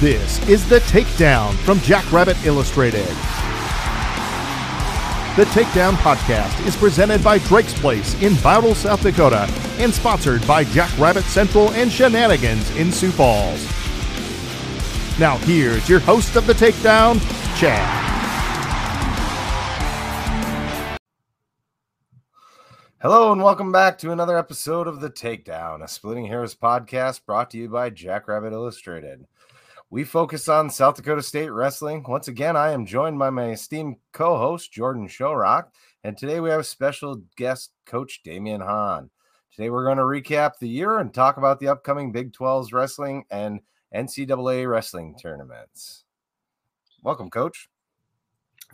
This is The Takedown from Jackrabbit Illustrated. The Takedown podcast is presented by Drake's Place in Battle, South Dakota, and sponsored by Jackrabbit Central and Shenanigans in Sioux Falls. Now, here's your host of The Takedown, Chad. Hello and welcome back to another episode of The Takedown, a Splitting Hairs podcast brought to you by Jackrabbit Illustrated. We focus on South Dakota State wrestling. Once again, I am joined by my esteemed co-host Jordan Showrock, and today we have a special guest, Coach Damion Hahn. Today we're going to recap the year and talk about the upcoming Big 12's wrestling and NCAA wrestling tournaments. Welcome, Coach.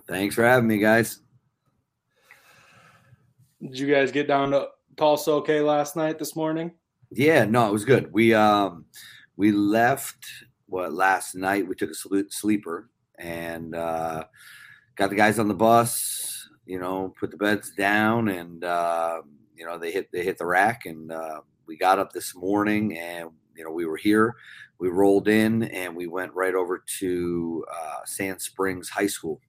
Thanks for having me, guys. Did you guys get down to Tulsa okay last night this morning? Yeah, no, it was good. We um we left what last night. We took a sleeper and uh, got the guys on the bus. You know, put the beds down, and uh, you know they hit they hit the rack, and uh, we got up this morning, and you know we were here. We rolled in, and we went right over to uh, Sand Springs High School,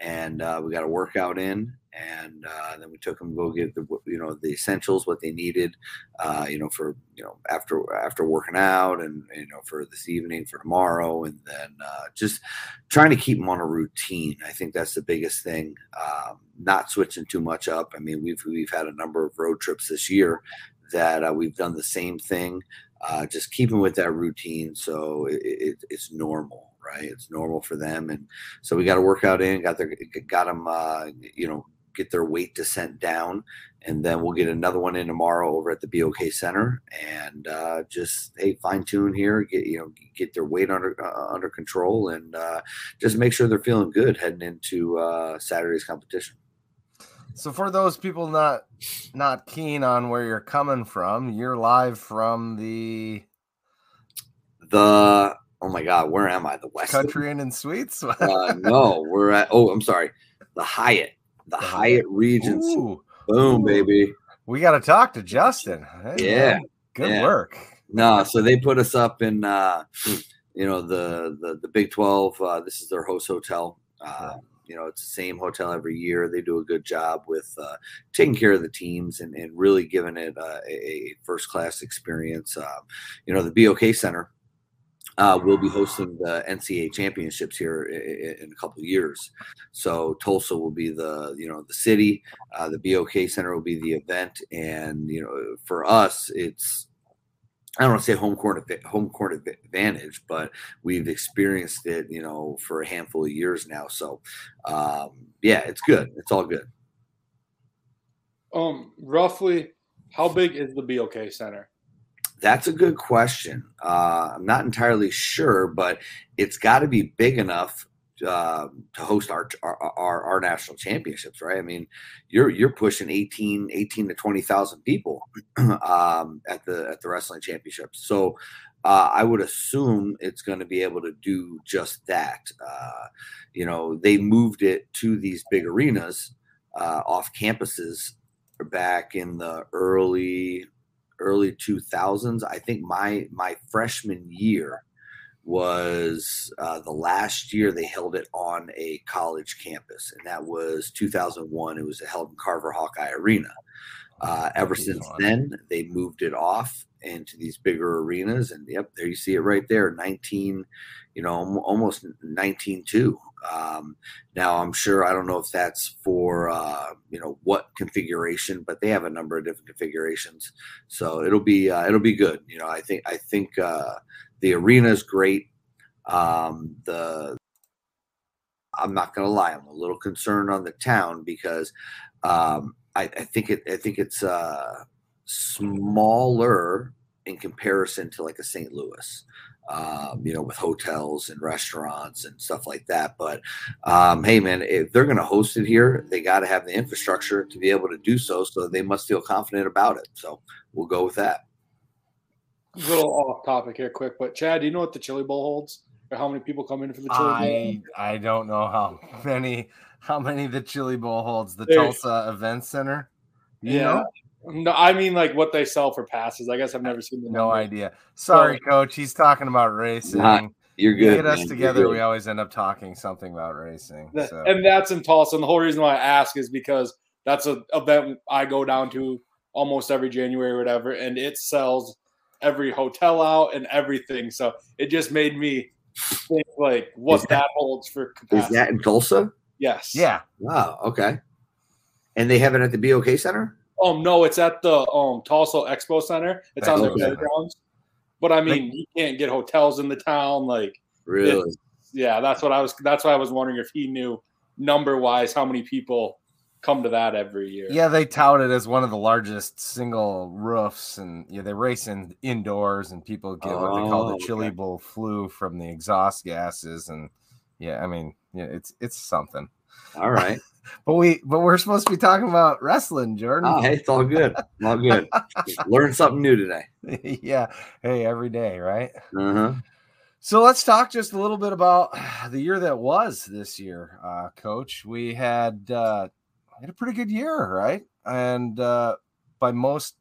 and uh, we got a workout in and uh, then we took them to go get the you know the essentials what they needed uh, you know for you know after after working out and you know for this evening for tomorrow and then uh, just trying to keep them on a routine i think that's the biggest thing um, not switching too much up i mean we've we've had a number of road trips this year that uh, we've done the same thing uh, just keeping with that routine so it, it, it's normal right? It's normal for them, and so we got to work out in, got their, got them, uh, you know, get their weight descent down, and then we'll get another one in tomorrow over at the BOK Center, and uh, just hey fine tune here, get you know get their weight under uh, under control, and uh, just make sure they're feeling good heading into uh, Saturday's competition. So for those people not not keen on where you're coming from, you're live from the the oh my god, where am I? The West Country Inn and Suites? uh, no, we're at oh, I'm sorry, the Hyatt the Hyatt Regency. Ooh. Boom, Ooh. baby. We got to talk to Justin. Hey, yeah. Man. Good yeah. work. No, so they put us up in, uh, you know, the, the, the Big 12. Uh, this is their host hotel. Uh, you know, it's the same hotel every year. They do a good job with uh, taking care of the teams and, and really giving it uh, a, a first class experience. Uh, you know, the BOK Center uh, we'll be hosting the NCAA championships here in, in a couple of years. So Tulsa will be the you know the city, uh, the BOK Center will be the event, and you know for us it's I don't want to say home court home court advantage, but we've experienced it you know for a handful of years now. So um, yeah, it's good. It's all good. Um, roughly, how big is the BOK Center? That's a good question. Uh, I'm not entirely sure, but it's got to be big enough uh, to host our, our, our our national championships, right? I mean, you're you're pushing 18 18 to 20,000 people um, at the at the wrestling championships. So uh, I would assume it's going to be able to do just that. Uh, you know, they moved it to these big arenas uh, off campuses back in the early early 2000s. I think my my freshman year was uh, the last year they held it on a college campus, and that was 2001. It was held in Carver Hawkeye Arena. Uh, ever since then, they moved it off into these bigger arenas, and yep, there you see it right there, 19, you know, almost 19-2. Um, now I'm sure I don't know if that's for uh, you know what configuration, but they have a number of different configurations, so it'll be uh, it'll be good. You know, I think I think uh, the arena is great. Um, the I'm not gonna lie, I'm a little concerned on the town because um, I, I, think it I think it's uh, smaller in comparison to like a St. Louis um, you know, with hotels and restaurants and stuff like that. But um, hey, man, if they're going to host it here, they got to have the infrastructure to be able to do so. So they must feel confident about it. So we'll go with that. A little off topic here, quick, but Chad, do you know what the Chili Bowl holds? Or how many people come in for the Chili I, Bowl? I don't know how many how many the Chili Bowl holds. The Tulsa Event Center. You yeah. Know? No, I mean like what they sell for passes. I guess I've never seen the No idea. Sorry, coach. He's talking about racing. Not, You're You good. get us man. You're together, we always end up talking something about racing. That- So And that's in Tulsa. And the whole reason why I ask is because that's an event I go down to almost every January or whatever, and it sells every hotel out and everything. So it just made me think like what that- that, holds for Is that in Tulsa? yes. yeah, Wow. Okay. And they have it at the BOK Center. Um, no, it's at the um Tulsa Expo Center. It's on the Okay. fairgrounds. But I mean, you can't get hotels in the town. Like, Really? yeah, that's what I was. That's why I was wondering if he knew number wise how many people come to that every year. yeah, they tout it as one of the largest single roofs, and yeah, they race in indoors, and people get what they call Oh, the okay. chili bowl flu from the exhaust gases, and yeah, I mean, yeah, it's it's something. All right. But we but we're supposed to be talking about wrestling, Jordan. Oh, hey, it's all good. All good. Learn something new today. yeah, hey, every day, right? Uh huh. So let's talk just a little bit about the year that was this year, uh, Coach. We had uh, had a pretty good year, right? And uh, by most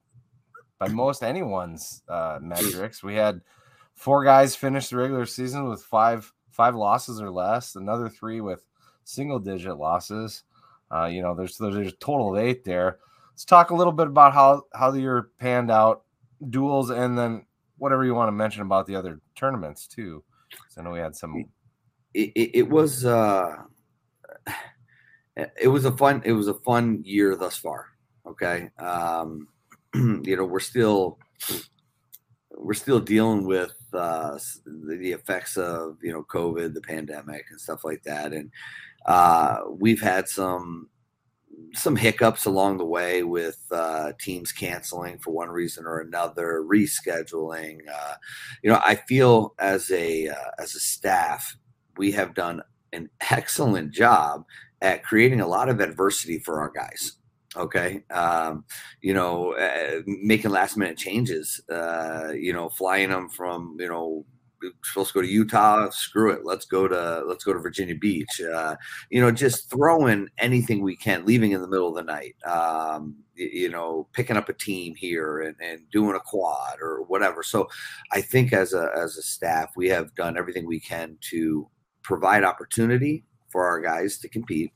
by most anyone's uh, metrics, we had four guys finish the regular season with five five losses or less. Another three with single digit losses. Uh, you know, there's there's a total of eight there. Let's talk a little bit about how how the year panned out, duels, and then whatever you want to mention about the other tournaments too. I know we had some. It, it, it was uh, it was a fun it was a fun year thus far. Okay. Um, you know, we're still we're still dealing with uh, the effects of you know COVID, the pandemic, and stuff like that, and uh, we've had some some hiccups along the way with uh, teams canceling for one reason or another, rescheduling. Uh, you know, I feel as a uh, as a staff, we have done an excellent job at creating a lot of adversity for our guys okay um, you know uh, making last minute changes uh, you know flying them from you know supposed to go to utah? Screw it. Let's go to let's go to virginia beach. Uh, you know just throwing anything we can leaving in the middle of the night um, you know picking up a team here and, and doing a quad or whatever. So i think as a as a staff we have done everything we can to provide opportunity for our guys to compete.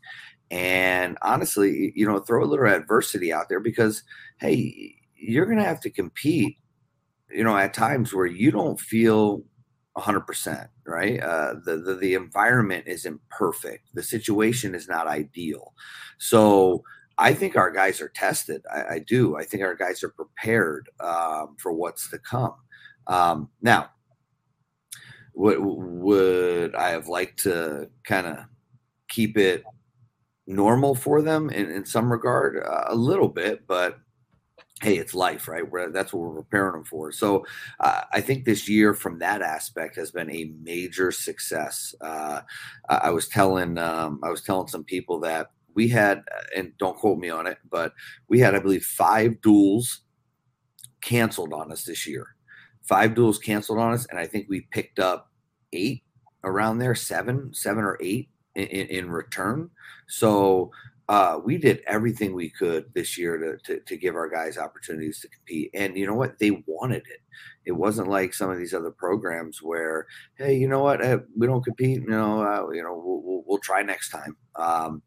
And honestly you know throw a little adversity out there because hey you're going to have to compete you know at times where you don't feel 100% right? Uh, the, the the environment isn't perfect. The situation is not ideal. So i think our guys are tested. I, I do. I think our guys are prepared um, for what's to come. Um, now would would i have liked to kind of keep it normal for them in, in some regard? Uh, a little bit but hey it's life right? That's what we're preparing them for. So uh, i think this year from that aspect has been a major success. Uh, I, was telling um, i was telling some people that we had and don't quote me on it but we had i believe five duels canceled on us this year. Five duels canceled on us and i think we picked up eight around there seven seven or eight in, in return. So uh, we did everything we could this year to, to, to give our guys opportunities to compete. And you know what? They wanted it. It wasn't like some of these other programs where, hey, you know what? We don't compete. You know, uh, you know, we'll, we'll, we'll try next time. Um,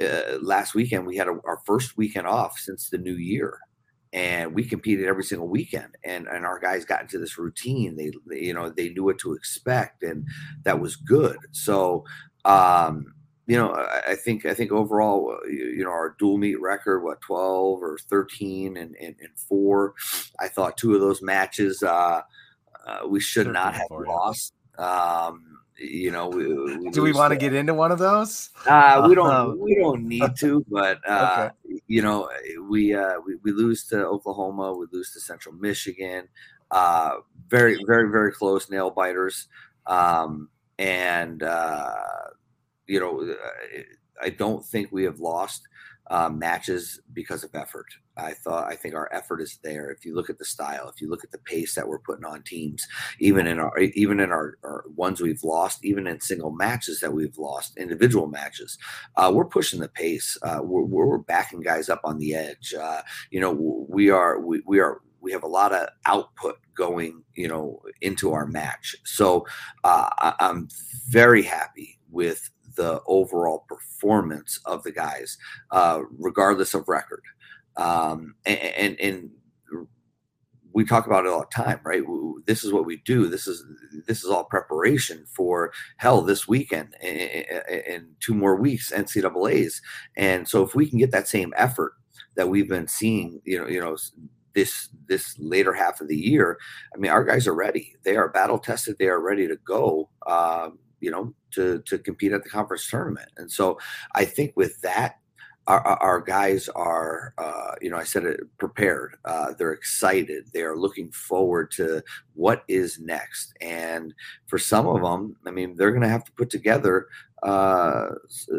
uh, last weekend we had a, our first weekend off since the new year and we competed every single weekend and and our guys got into this routine they, they you know they knew what to expect and that was good so um you know, I, I think I think overall, uh, you, you know, our dual meet record, what twelve or thirteen and, and, and four. I thought two of those matches uh, uh, we should not have four, yeah. lost. Um, you know, we, we Do we want to get into one of those? uh, we don't. We don't need to, but uh, you know, we, uh, we we lose to Oklahoma. We lose to Central Michigan. Uh, very, very, very close nail biters. Um, and uh, you know, I don't think we have lost uh, matches because of effort. I thought I think our effort is there. If you look at the style, if you look at the pace that we're putting on teams, even in our even in our, our ones we've lost, even in single matches that we've lost, individual matches, uh, we're pushing the pace. Uh, we're, we're backing guys up on the edge. Uh, you know, we are we, we are we have a lot of output going, you know, into our match. So uh, I, I'm very happy with the overall performance of the guys, uh, regardless of record. Um, and, and, and we talk about it all the time, right? This is what we do. This is this is all preparation for hell this weekend and two more weeks NCAA's. And so if we can get that same effort that we've been seeing, you know, you know, this this later half of the year, I mean, our guys are ready. They are battle tested. They are ready to go. Um, you know, to to compete at the conference tournament. And so I think with that our, our, guys are, uh, you know, I said it prepared. Uh, they're excited. They are looking forward to what is next. And for some of them, I mean, they're going to have to put together uh,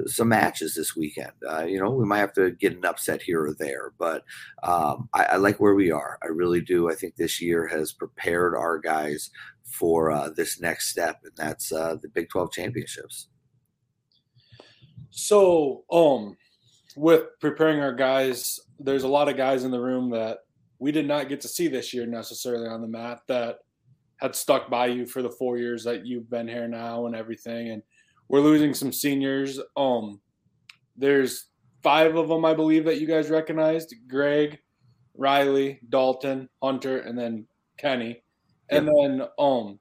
some matches this weekend. Uh, you know, we might have to get an upset here or there, but um, I, I, like where we are. I really do. I think this year has prepared our guys for uh, this next step, and that's uh, the Big 12 championships. So, um, with preparing our guys, there's a lot of guys in the room that we did not get to see this year necessarily on the mat that had stuck by you for the four years that you've been here now and everything. And we're losing some seniors. Um, there's five of them, I believe, that you guys recognized: Greg, Riley, Dalton, Hunter, and then Kenny. And then, um,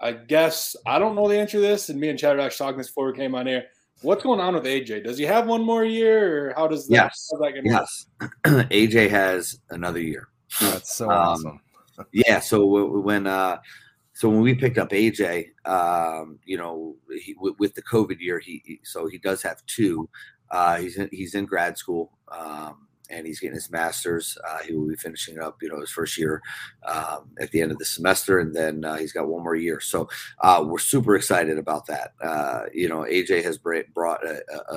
I guess I don't know the answer to this, and me and Chad were actually talking this before we came on air. What's going on with AJ? Does he have one more year, or how does that? Yes, that yes. AJ has another year. That's so um, awesome. yeah. So when uh, so when we picked up AJ, um, you know, he, with the COVID year, he, he so he does have two. Uh, he's in, he's in grad school. Um, and he's getting his master's. Uh, he will be finishing up, you know, his first year um, at the end of the semester, and then uh, he's got one more year. So uh, we're super excited about that. Uh, you know, AJ has brought a, a,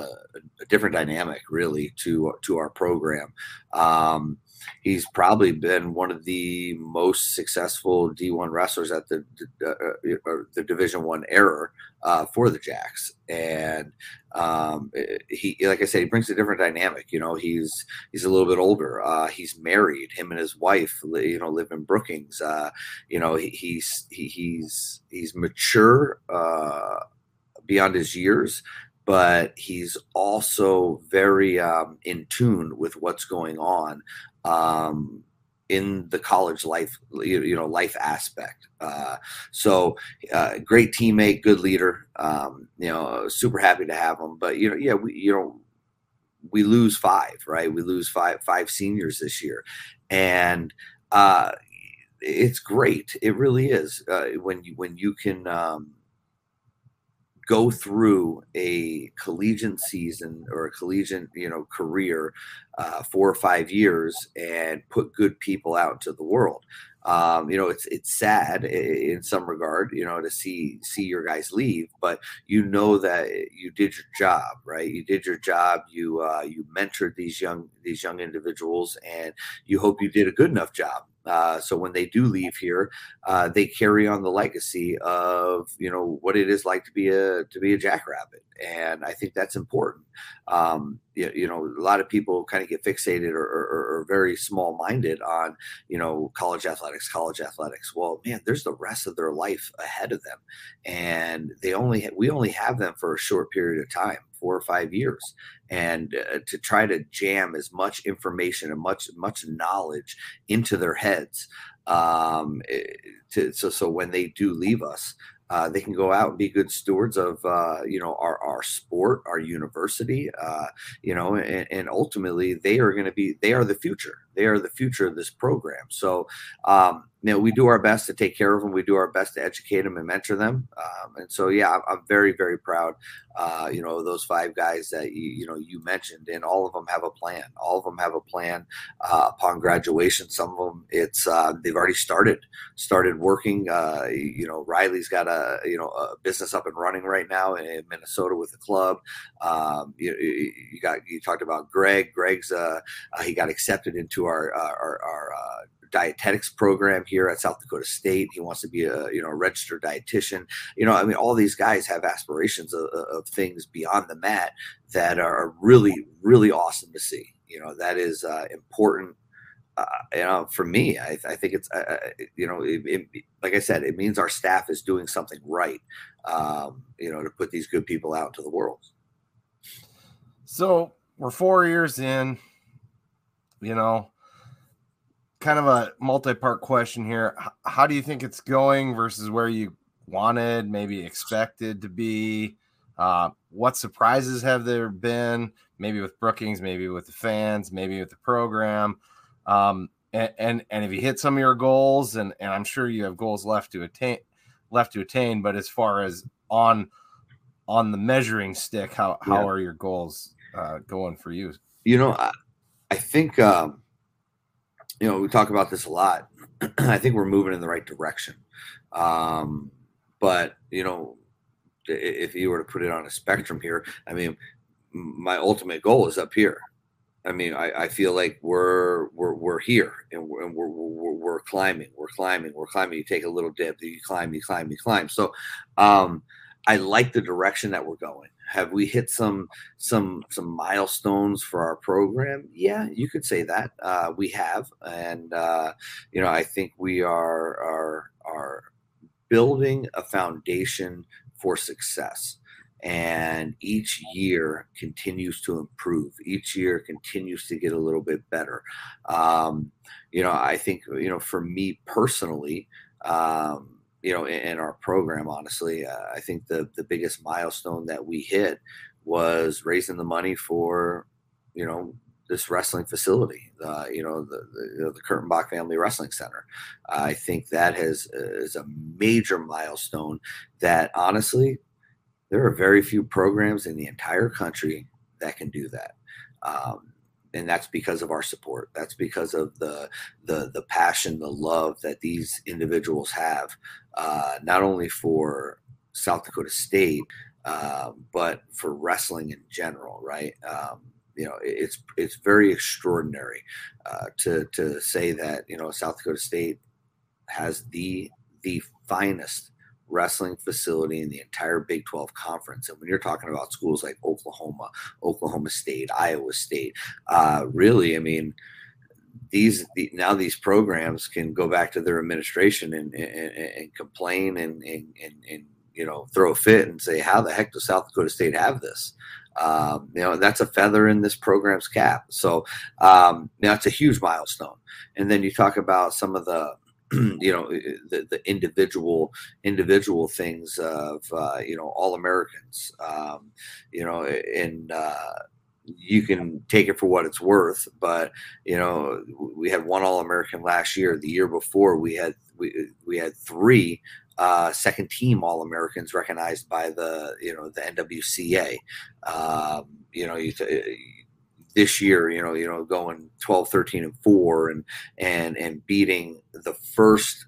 a, different dynamic really to to our program. Um, he's probably been one of the most successful D1 wrestlers at the uh, uh the Division One era uh, for the Jacks, and um, eh, he, like I said, he brings a different dynamic. You know, he's he's a little bit older. Uh, he's married. Him and his wife, you know, live in Brookings. Uh, you know, he, he's he, he's he's mature uh, beyond his years, but he's also very um, in tune with what's going on um, in the college life, you know, life aspect. Uh, so, uh, great teammate, good leader. Um, you know, super happy to have him. But you know, yeah, we you know we lose five, right? We lose five five seniors this year, and uh, it's great. It really is uh, when you when you can. Um, go through a collegiate season or a collegiate you know career uh, four or five years and put good people out into the world. Um, you know it's it's sad in some regard you know to see see your guys leave but you know that you did your job right? You did your job you uh, you mentored these young these young individuals and you hope you did a good enough job uh, so when they do leave here, uh, they carry on the legacy of you know what it is like to be a to be a jackrabbit, and I think that's important. Um, you, you, know, a lot of people kind of get fixated or, or, or very small minded on you know college athletics, college athletics. Well, man, there's the rest of their life ahead of them, and they only we only have them for a short period of time four or five years and uh, to try to jam as much information and much much knowledge into their heads um, eh, to, so so when they do leave us uh, they can go out and be good stewards of uh, you know our, our sport our university uh, you know and, and ultimately they are going to be they are the future they are the future of this program so um, you know, we do our best to take care of them. We do our best to educate them and mentor them. Um, and so, yeah, I'm, I'm very, very proud. Uh, you know, those five guys that you, you know you mentioned, and all of them have a plan. All of them have a plan uh, upon graduation. Some of them, it's uh, they've already started started working. Uh, you know, Riley's got a you know a business up and running right now in Minnesota with a club. Um, you, you, got you talked about Greg. Greg's uh, uh, he got accepted into our our, our dietetics program here at South Dakota State. He wants to be a you know a registered dietitian. You know, I mean, all these guys have aspirations of, of things beyond the mat that are really really awesome to see. You know, that is uh, important uh, you know, for me, I, I think it's, uh, uh you know, it, it, like I said, it means our staff is doing something right, um, you know, to put these good people out to the world. So we're four years in, you know, kind of a multi-part question here. How do you think it's going versus where you wanted, maybe expected to be? Uh, what surprises have there been? Maybe with Brookings, maybe with the fans, maybe with the program. Um, and, and and if you hit some of your goals, and and I'm sure you have goals left to attain, left to attain. But as far as on on the measuring stick, how how yeah. are your goals uh, going for you? You know, I, I think um, you know we talk about this a lot. I think we're moving in the right direction. Um, but you know, if you were to put it on a spectrum here, I mean, my ultimate goal is up here. I mean, I, I feel like we're we're we're here and we're, and we're, we're, we're climbing, we're climbing, we're climbing. You take a little dip, you climb, you climb, you climb. So, um, I like the direction that we're going. Have we hit some some some milestones for our program? Yeah, you could say that uh, we have, and uh, you know, I think we are are are building a foundation for success. And each year continues to improve. Each year continues to get a little bit better. Um, you know i think you know for me personally um, you know in, in, our program honestly uh, i think the the biggest milestone that we hit was raising the money for you know this wrestling facility, uh, you know, the, the, the Kurtenbach Family Wrestling Center. I think that has is a major milestone that honestly there are very few programs in the entire country that can do that. Um, and that's because of our support. That's because of the the the passion, the love that these individuals have, uh, not only for South Dakota State, uh, but for wrestling in general. Right? Um, you know, it's it's very extraordinary uh, to to say that you know South Dakota State has the the finest wrestling facility in the entire Big 12 conference. And when you're talking about schools like Oklahoma, Oklahoma State, Iowa State, uh, really, I mean, these the, now these programs can go back to their administration and, and, and complain and, and, and, and, you know throw a fit and say how the heck does South Dakota State have this? Um, you know that's a feather in this program's cap. So um, now it's a huge milestone. And then you talk about some of the you know the, the individual individual things of uh, you know all Americans um, you know and uh, you can take it for what it's worth but you know we had one all American last year the year before we had we, we had three uh, second team All Americans recognized by the you know the NWCA. Um, you know, you, this year, you know, you know, going 12, 13 and four and, and, and beating the first,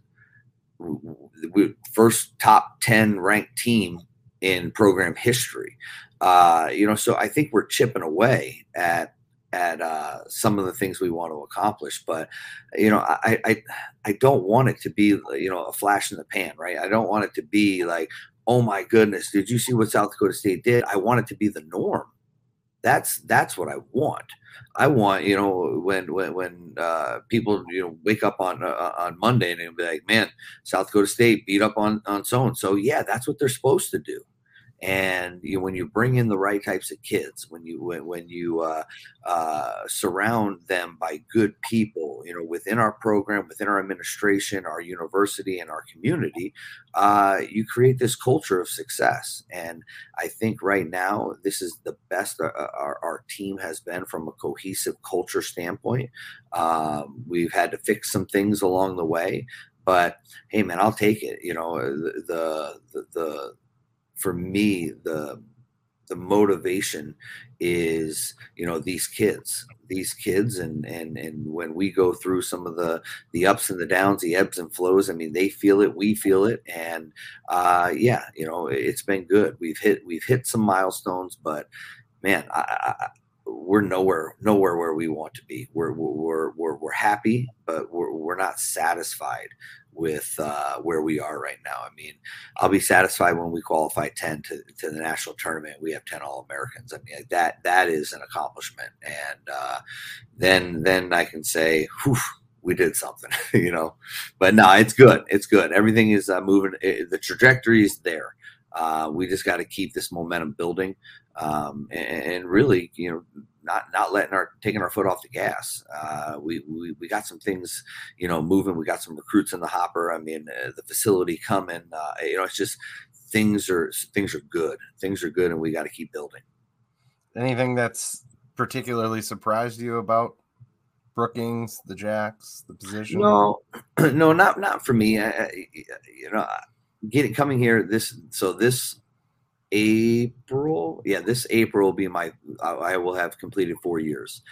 first top 10 ranked team in program history. Uh, you know, so I think we're chipping away at, at uh, some of the things we want to accomplish. But you know, I, I I don't want it to be you know a flash in the pan, right? I don't want it to be like, oh my goodness, did you see what South Dakota State did? I want it to be the norm. That's that's what I want. I want you know when when when uh, people you know wake up on uh, on Monday and be like, man, South Dakota State beat up on on so and so. Yeah, that's what they're supposed to do and you know, when you bring in the right types of kids when you when, when you uh, uh, surround them by good people you know within our program within our administration our university and our community uh, you create this culture of success. And i think right now this is the best uh, uh, our, our team has been from a cohesive culture standpoint. Um, we've had to fix some things along the way but hey man i'll take it. You know the the, the for me the the motivation is you know these kids these kids and and and when we go through some of the the ups and the downs the ebbs and flows i mean they feel it we feel it and uh yeah you know it's been good. We've hit we've hit some milestones but man I, I, we're nowhere nowhere where we want to be. We're we're we're, we're happy but we're, we're not satisfied with uh, where we are right now. I mean, I'll be satisfied when we qualify 10 to, to the national tournament. We have 10 all Americans. I mean, that, that is an accomplishment. And uh, then, then I can say, whew, we did something, you know. But no, it's good. It's good. Everything is uh, moving. It, the trajectory is there. Uh, we just got to keep this momentum building, um, and, and, really, you know, not not letting our taking our foot off the gas. Uh, we, we we got some things, you know, moving. We got some recruits in the hopper. I mean, uh, the facility coming. Uh, you know, it's just things are things are good. Things are good, and we got to keep building. Anything that's particularly surprised you about Brookings, the Jacks, the position? No, no, not not for me. I, I, you know, getting coming here this so this April, yeah, this April will be my. I will have completed four years,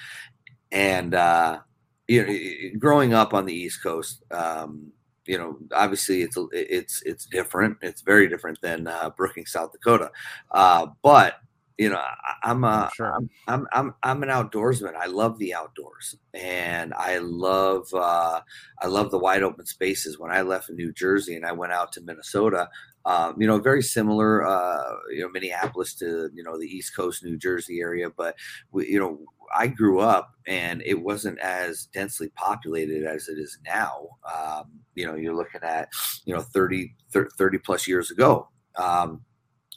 and uh, you know, growing up on the East Coast, um, you know, obviously it's it's it's different. It's very different than uh, Brookings, South Dakota, uh, but you know, I'm a, sure. I'm, I'm, I'm, I'm an outdoorsman. I love the outdoors and I love, uh, I love the wide open spaces. When I left New Jersey and I went out to Minnesota, um, you know, very similar, uh, you know, Minneapolis to, you know, the East Coast, New Jersey area. But, we, you know, I grew up and it wasn't as densely populated as it is now. Um, you know, you're looking at, you know, 30, 30 plus years ago. Um,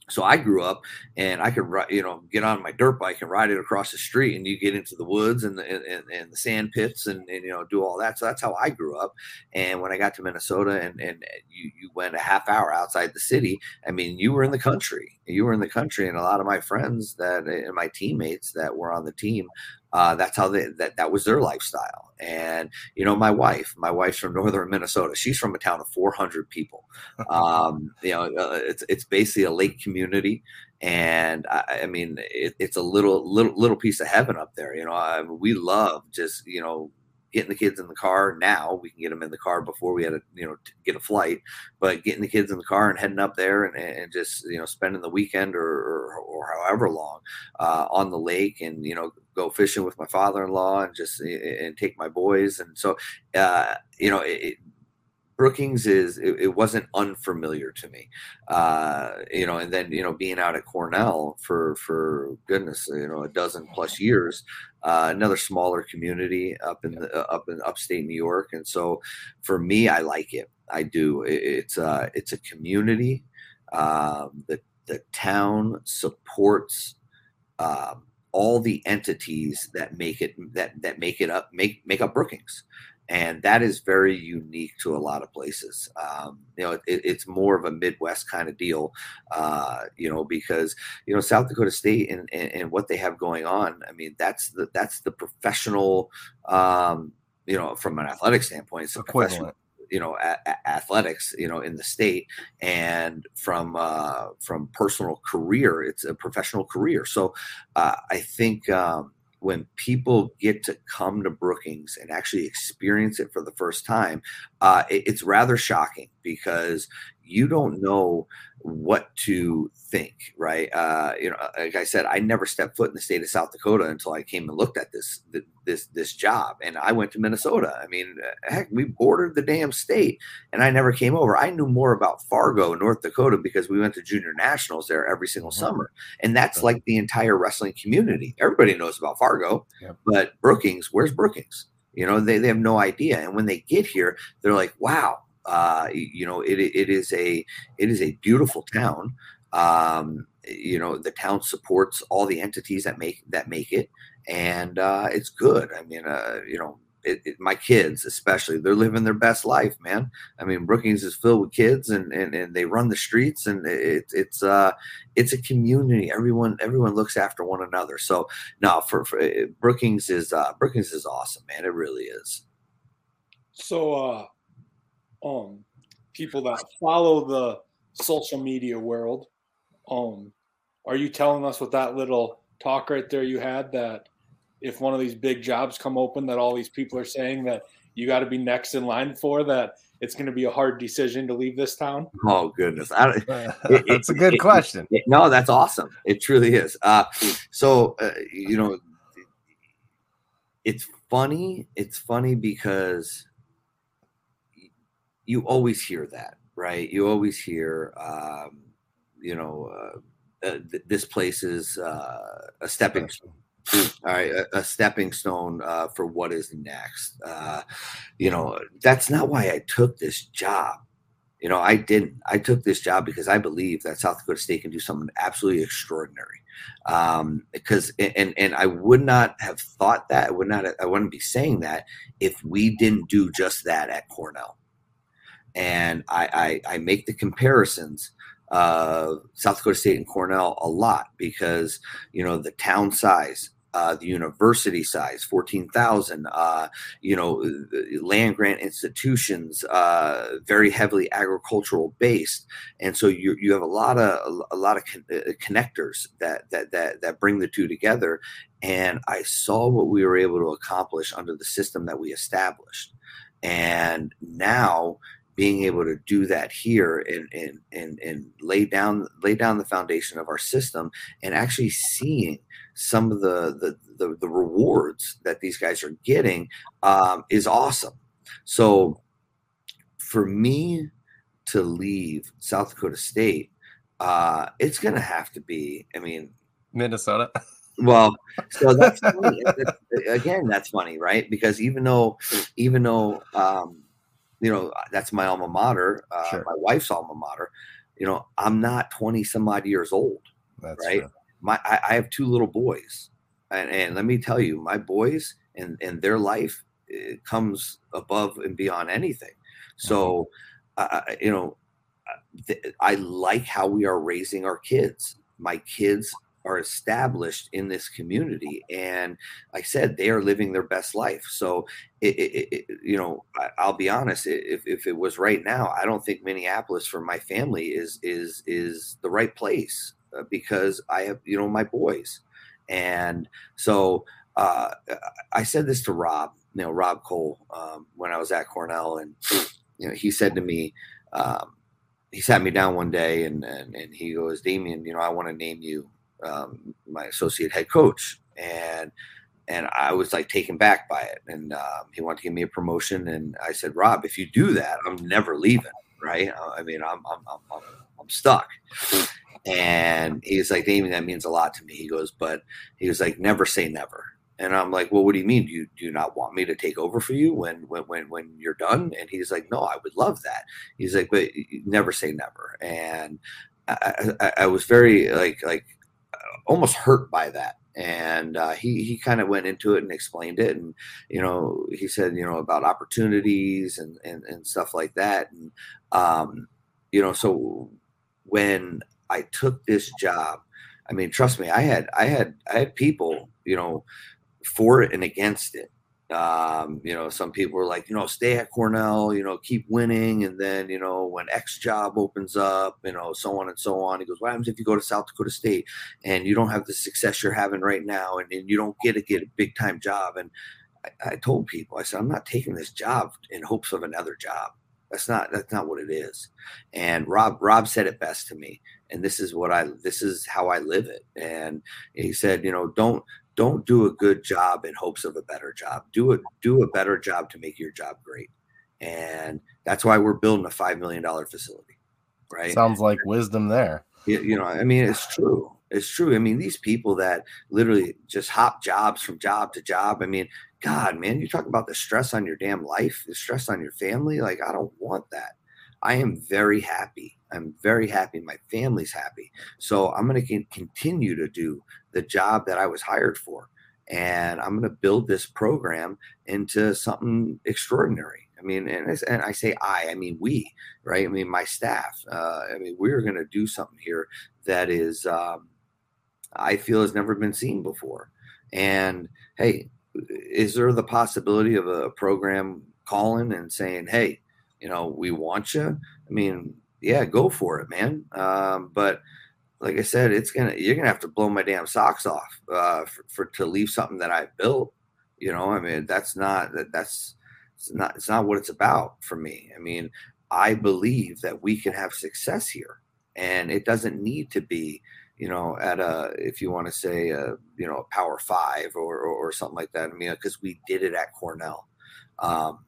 so I grew up and I could ride, you know, get on my dirt bike and ride it across the street and you get into the woods and the, and, and the sand pits and, and, you know, do all that. So that's how I grew up. And when I got to Minnesota and, and you, you went a half hour outside the city, I mean, you were in the country, you were in the country. And a lot of my friends that, and my teammates that were on the team, uh, that's how they that that was their lifestyle. And you know, my wife, my wife's from northern Minnesota. She's from a town of 400 people. Um, you know, uh, it's it's basically a lake community, and I, I mean, it, it's a little little little piece of heaven up there. You know, I, we love just you know getting the kids in the car now. We can get them in the car before we had to, you know, get a flight, but getting the kids in the car and heading up there and, and just, you know, spending the weekend or, or, or however long uh, on the lake and, you know, go fishing with my father-in-law and just and take my boys. And so, uh, you know, it, Brookings is it, it, wasn't unfamiliar to me, uh, you know, and then you know being out at Cornell for for goodness, you know, a dozen plus years, uh, another smaller community up in the uh, up in upstate New York, and so for me, I like it. I do. It, it's uh, it's a community. Um, the the town supports um, all the entities that make it that that make it up make make up Brookings and that is very unique to a lot of places. Um, you know, it, it's more of a Midwest kind of deal, uh, you know, because you know South Dakota State and, and, and, what they have going on. I mean, that's the that's the professional, um, you know, from an athletic standpoint, it's equivalent. You know, a, a, athletics. You know, in the state, and from uh, from personal career, it's a professional career. So, uh, I think. Um, when people get to come to Brookings and actually experience it for the first time, uh, it, it's rather shocking because you don't know what to think, right? Uh, you know, like I said, I never stepped foot in the state of South Dakota until I came and looked at this this this job, and I went to Minnesota. I mean, heck, we bordered the damn state, and I never came over. I knew more about Fargo, North Dakota, because we went to junior nationals there every single mm-hmm. summer, and that's like the entire wrestling community. Everybody knows about Fargo, yep. but Brookings, where's Brookings? You know, they, they have no idea. And when they get here, they're like, wow, uh, you know, it, it is a it is a beautiful town. Um, you know, the town supports all the entities that make that make it, and uh, it's good. I mean, uh, you know, it, it, my kids especially they're living their best life man. I mean brookings is filled with kids and and, and they run the streets and it, it's uh it's a community. Everyone everyone looks after one another. So no for, for brookings is uh brookings is awesome man. It really is. So uh um people that follow the social media world um are you telling us with that little talk right there you had that if one of these big jobs come open that all these people are saying that you got to be next in line for that it's going to be a hard decision to leave this town? Oh goodness. It, it's a good it, question. it, no that's awesome. It truly is. Uh, so uh, you know it's funny it's funny because you always hear that, right? You always hear, um, you know, uh, uh, th- this place is uh, a stepping stone, all right, a, a stepping stone uh, for what is next. Uh, you know, that's not why I took this job. You know, I didn't. I took this job because I believe that South Dakota State can do something absolutely extraordinary. Um, because and and I would not have thought that. I would not. I wouldn't be saying that if we didn't do just that at Cornell. And I I, I make the comparisons of South Dakota State and Cornell a lot because you know the town size, uh, the university size, 14,000, uh, you know, land grant institutions, uh, very heavily agricultural based. And so you, you have a lot of, a lot of con- uh, connectors that, that, that, that bring the two together. And I saw what we were able to accomplish under the system that we established. And now being able to do that here and, and and and lay down lay down the foundation of our system and actually seeing some of the the the, the rewards that these guys are getting um, is awesome. So for me to leave south dakota state uh, it's gonna have to be i mean minnesota? Well so that's funny. again that's funny right? Because even though even though um, you know, that's my alma mater, uh, sure. my wife's alma mater. You know, I'm not 20 some odd years old, that's right? True. My, I, I, have two little boys, and, and let me tell you, my boys and and their life comes above and beyond anything. So, uh, you know, th- I like how we are raising our kids. My kids are established in this community and like i said they are living their best life. So it, it, it, you know I, will be honest if, if it was right now i don't think minneapolis for my family is is is the right place uh, because i have you know my boys. And so uh, i said this to rob you know rob koll um, when i was at cornell and you know he said to me um, he sat me down one day and, and, and he goes, Damion, you know, I want to name you um, my associate head coach, and and I was like taken back by it. And um, he wanted to give me a promotion, and I said, Rob, if you do that, I'm never leaving. Right? I mean, I'm I'm I'm, I'm, I'm stuck. And he's like, Damion, that means a lot to me. He goes, but he was like, never say never. And I'm like, well, what do you mean? Do you do you not want me to take over for you when when when when you're done? And he's like, no, I would love that. He's like, but never say never. And I, I, I was very like like almost hurt by that. And uh, he he kind of went into it and explained it and you know he said you know about opportunities and and, and stuff like that. And um, you know so when i took this job i mean trust me i had i had i had people you know for it and against it um, you know, some people are like, you know, stay at Cornell, you know, keep winning. And then, you know, when X job opens up, you know, so on and so on. He goes, What happens if you go to South Dakota State and you don't have the success you're having right now and, and you don't get a get a big time job? And I, I told people, I said, I'm not taking this job in hopes of another job. That's not that's not what it is. And Rob Rob said it best to me. And this is what I this is how I live it. And he said, you know, don't don't do a good job in hopes of a better job. Do it do a better job to make your job great. And that's why we're building a five million dollar facility. Right. Sounds like wisdom there. You, you know, I mean, it's true. It's true. I mean, these people that literally just hop jobs from job to job. I mean, God, man, you talk about the stress on your damn life, the stress on your family. Like, I don't want that. I am very happy. I'm very happy. My family's happy. So I'm going to continue to do the job that I was hired for. And I'm going to build this program into something extraordinary. I mean, and, and I say I, I mean we, right? I mean my staff. Uh, I mean we're going to do something here that is, um, I feel has never been seen before. And hey, is there the possibility of a program calling and saying, "Hey, you know, we want you"? I mean, yeah, go for it, man. Um, but like I said, it's gonna you're gonna have to blow my damn socks off uh, for, for, to leave something that I built. You know, I mean, that's not that that's it's not it's not what it's about for me. I mean, I believe that we can have success here, and it doesn't need to be you know at a if you want to say a you know a power five or or, or something like that. I mean, because we did it at Cornell. Um,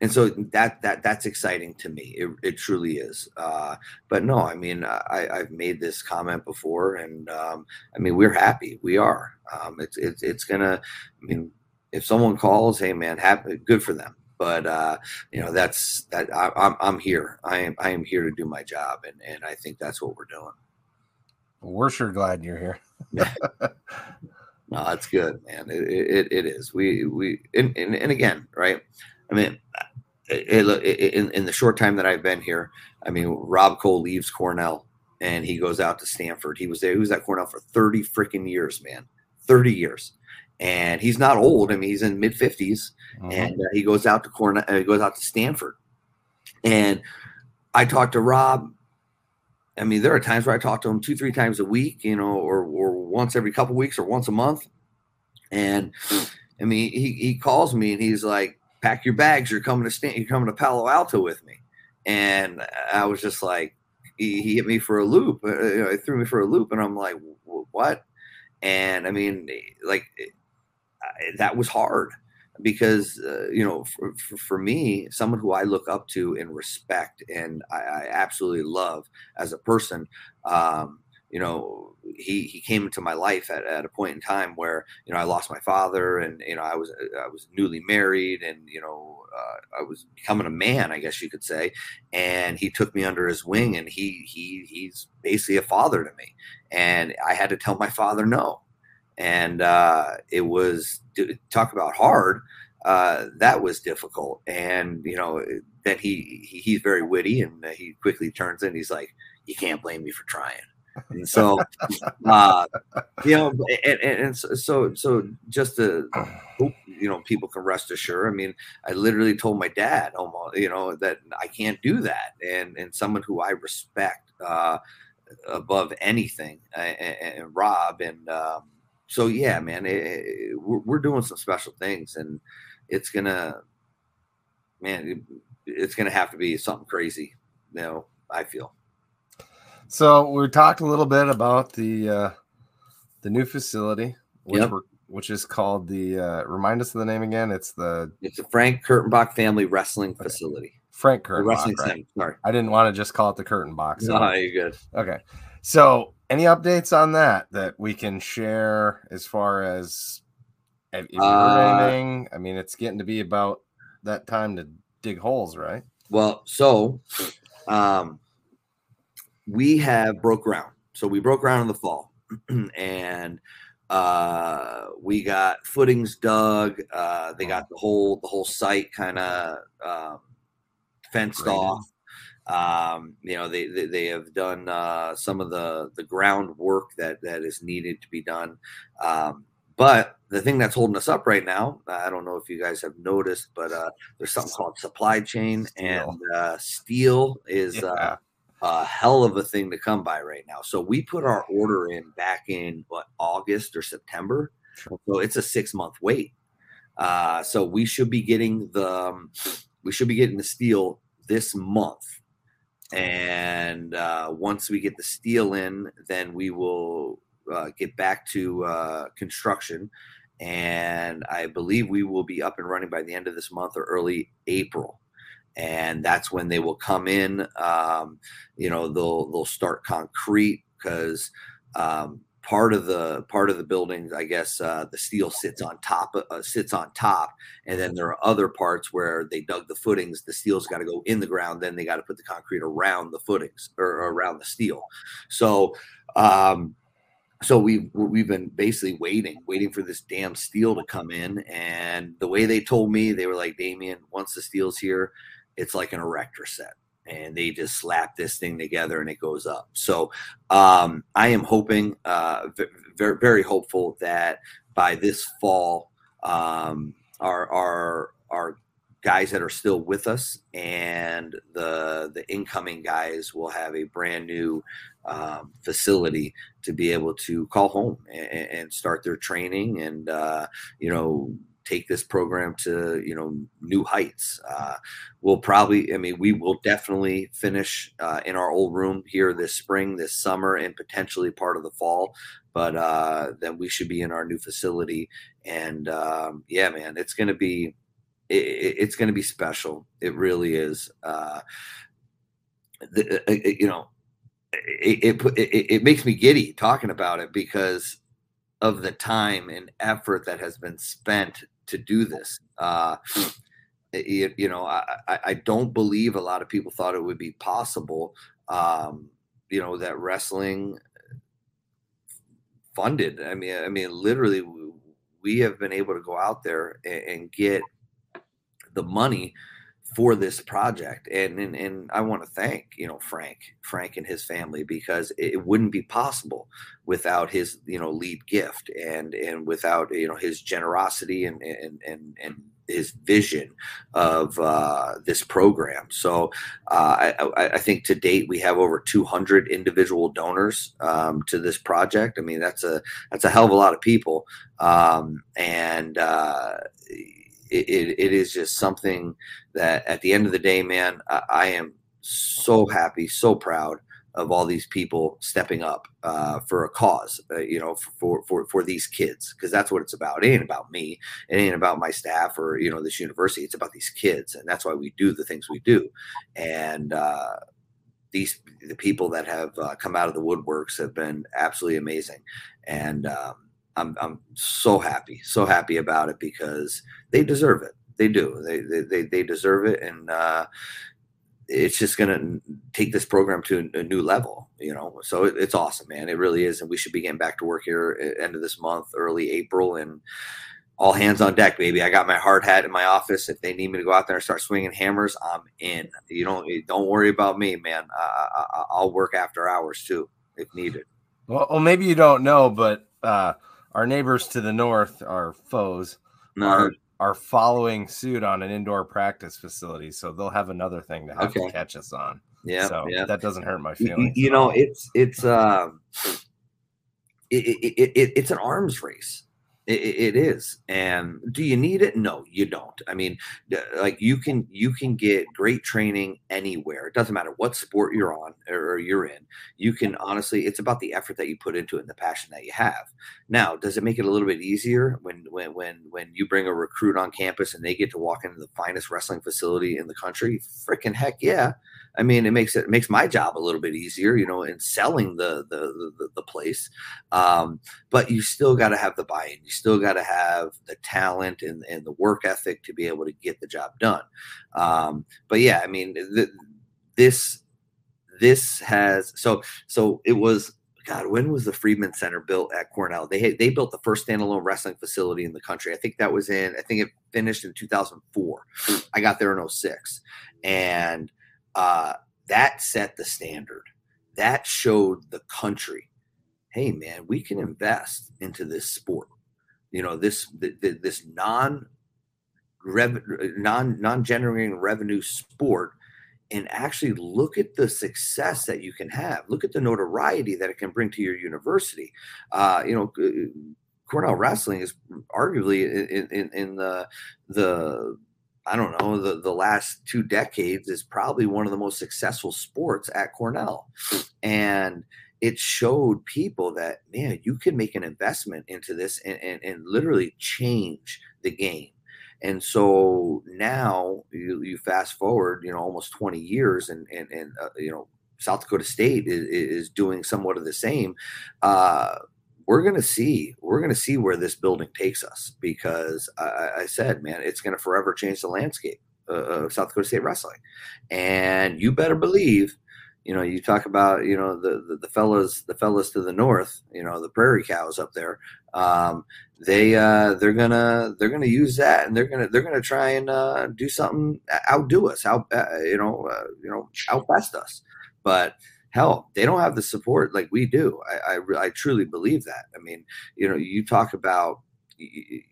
and so that that that's exciting to me. It, it truly is. Uh, but no, I mean, I, I've made this comment before, and um, I mean, we're happy. We are. Um, it's it's it's gonna. I mean, if someone calls, hey man, happy, good for them. But uh, you know, that's that. I, I'm I'm here. I am I am here to do my job, and and I think that's what we're doing. We're sure glad you're here. no, that's good, man. It, it, it is. We we and, and, and again, right? I mean, it, it, in, in the short time that I've been here, I mean, Rob Koll leaves Cornell and he goes out to Stanford. He was there. He was at Cornell for 30 freaking years, man. 30 years. And he's not old. I mean, he's in mid 50s uh-huh. and uh, he goes out to Cornell, uh, he goes out to Stanford. And I talked to Rob. I mean, there are times where I talk to him two, three times a week, you know, or, or once every couple weeks or once a month. And I mean, he, he calls me and he's like, pack your bags. You're coming to stand. You're coming to Palo Alto with me. And I was just like, he, he hit me for a loop. Uh, you know, he threw me for a loop, and I'm like, what? And I mean, like that was hard because uh, you know for, for, for, me someone who i look up to and respect and i, I absolutely love as a person um, you know he he came into my life at, at a point in time where you know I lost my father and you know I was I was newly married and you know uh, I was becoming a man I guess you could say. And he took me under his wing and he he he's basically a father to me. And I had to tell my father no. And uh, it was talk about hard uh, that was difficult. And you know then he, he he's very witty and he quickly turns in. He's like you can't blame me for trying and so, uh, you know, and, and, so, so just to you know, people can rest assured. I mean, I literally told my dad almost, you know, that I can't do that. And, and someone who I respect, uh, above anything and, and Rob. And, um, so yeah, man, it, it, we're, we're doing some special things and it's gonna, man, it, it's gonna have to be something crazy. You know, I feel. So we talked a little bit about the uh, the new facility, which yep. which is called the. Uh, remind us of the name again. It's the. It's the Frank Kurtenbach Family Wrestling okay. Facility. Frank Kurtenbach. Wrestling right? Sorry, I didn't want to just call it the Curtain Box. No, you're good. Okay, so any updates on that that we can share as far as if you uh, anything? I mean, it's getting to be about that time to dig holes, right? Well, so um, we have broke ground. So we broke ground in the fall, and uh, we got footings dug. Uh, they got the whole the whole site kind of um, fenced Graded. off. Um, you know, they, they, they have done uh, some of the the groundwork that that is needed to be done. Um, but the thing that's holding us up right now, I don't know if you guys have noticed, but uh, there's something called supply chain, and uh, steel is uh, yeah a hell of a thing to come by right now. So we put our order in back in what August or September. So it's a six month wait. Uh, so we should be getting the um, we should be getting the steel this month. And uh, once we get the steel in, then we will uh, get back to uh, construction. And I believe we will be up and running by the end of this month or early April and that's when they will come in. Um, you know, they'll they'll start concrete because um, part of the part of the building, I guess, uh, the steel sits on top uh, sits on top, and then there are other parts where they dug the footings. The steel's got to go in the ground, then they got to put the concrete around the footings or around the steel. So. Um, so we've we've been basically waiting, waiting for this damn steel to come in. And the way they told me, they were like, Damion, once the steel's here, it's like an erector set and they just slap this thing together and it goes up. So um, I am hoping, uh, very very hopeful that by this fall, um, our our our guys that are still with us and the the incoming guys will have a brand new um, facility to be able to call home and, and start their training and uh, you know take this program to you know new heights. Uh, we'll probably, I mean, we will definitely finish uh, in our old room here this spring, this summer, and potentially part of the fall. But uh, then we should be in our new facility, and um, yeah, man, it's to be it, it's to be special. It really is. Uh, the, uh, uh, you know, it, it it makes me giddy talking about it because of the time and effort that has been spent to do this. Uh, you, you know, I, I don't believe a lot of people thought it would be possible. Um, you know that wrestling funded. I mean, I mean, literally, we have been able to go out there and, and get the money for this project and, and and I want to thank you know Frank Frank and his family because it wouldn't be possible without his you know lead gift and and without you know his generosity and and and, and his vision of uh, this program. So uh, I, I, think to date we have over 200 individual donors um, to this project. I mean that's a that's a hell of a lot of people, um, and uh, it, it, is just something that at the end of the day, man, I, I am so happy, so proud of all these people stepping up uh, for a cause, uh, you know, for for for these kids, because that's what it's about. It ain't about me. It ain't about my staff or you know this university. It's about these kids, and that's why we do the things we do. And uh, these the people that have uh, come out of the woodworks have been absolutely amazing, and um, I'm I'm so happy, so happy about it because they deserve it. They do. They they they they deserve it, and uh, it's just going to take this program to a new level, you know. So it, it's awesome, man. It really is, and we should be getting back to work here at end of this month, early April, and all hands on deck, baby. I got my hard hat in my office. If they need me to go out there and start swinging hammers, I'm in. You don't don't worry about me, man. I, will work after hours too if needed. Well, well, maybe you don't know, but uh, our neighbors to the north, our foes, no. are are following suit on an indoor practice facility, so they'll have another thing to have okay. to catch us on. Yeah, so yeah. that doesn't hurt my feelings. You, you know, it's it's um, it, it, it, it's an arms race. It, it is. And do you need it? No, you don't. I mean, like you can you can get great training anywhere. It doesn't matter what sport you're on or you're in. You can honestly, it's about the effort that you put into it and the passion that you have. Now, does it make it a little bit easier when when when when you bring a recruit on campus and they get to walk into the finest wrestling facility in the country? Freaking heck yeah. I mean, it makes it, it makes my job a little bit easier, you know, in selling the the the, the place. Um, but you still got to have the buy-in. You still got to have the talent and, and the work ethic to be able to get the job done. Um, but yeah, I mean, the, this this has so so it was God, when was the Friedman Center built at Cornell? They they built the first standalone wrestling facility in the country. I think that was in I think it finished in 2004. I got there in 06. And uh, that set the standard. That showed the country, hey man, we can invest into this sport. You know this this non non non generating revenue sport and actually look at the success that you can have. Look at the notoriety that it can bring to your university. Uh, you know, Cornell wrestling is arguably in, in, in the the I don't know, the, the last two decades is probably one of the most successful sports at Cornell. And it showed people that, man, you can make an investment into this and, and, and literally change the game. And so now you, you fast forward, you know, almost 20 years and, and, and uh, you know, South Dakota State is, is doing somewhat of the same. Uh, we're going to see we're going to see where this building takes us because I, I said, man, it's going to forever change the landscape of South Dakota State wrestling, and you better believe. You know, you talk about you know the, the, the fellas the fellas to the north. You know, the prairie cows up there. Um, they uh, they're gonna they're gonna use that, and they're gonna they're gonna try and uh, do something outdo us, out uh, you know uh, you know outbest us. But hell, they don't have the support like we do. I, I, I truly believe that. I mean, you know, you talk about you,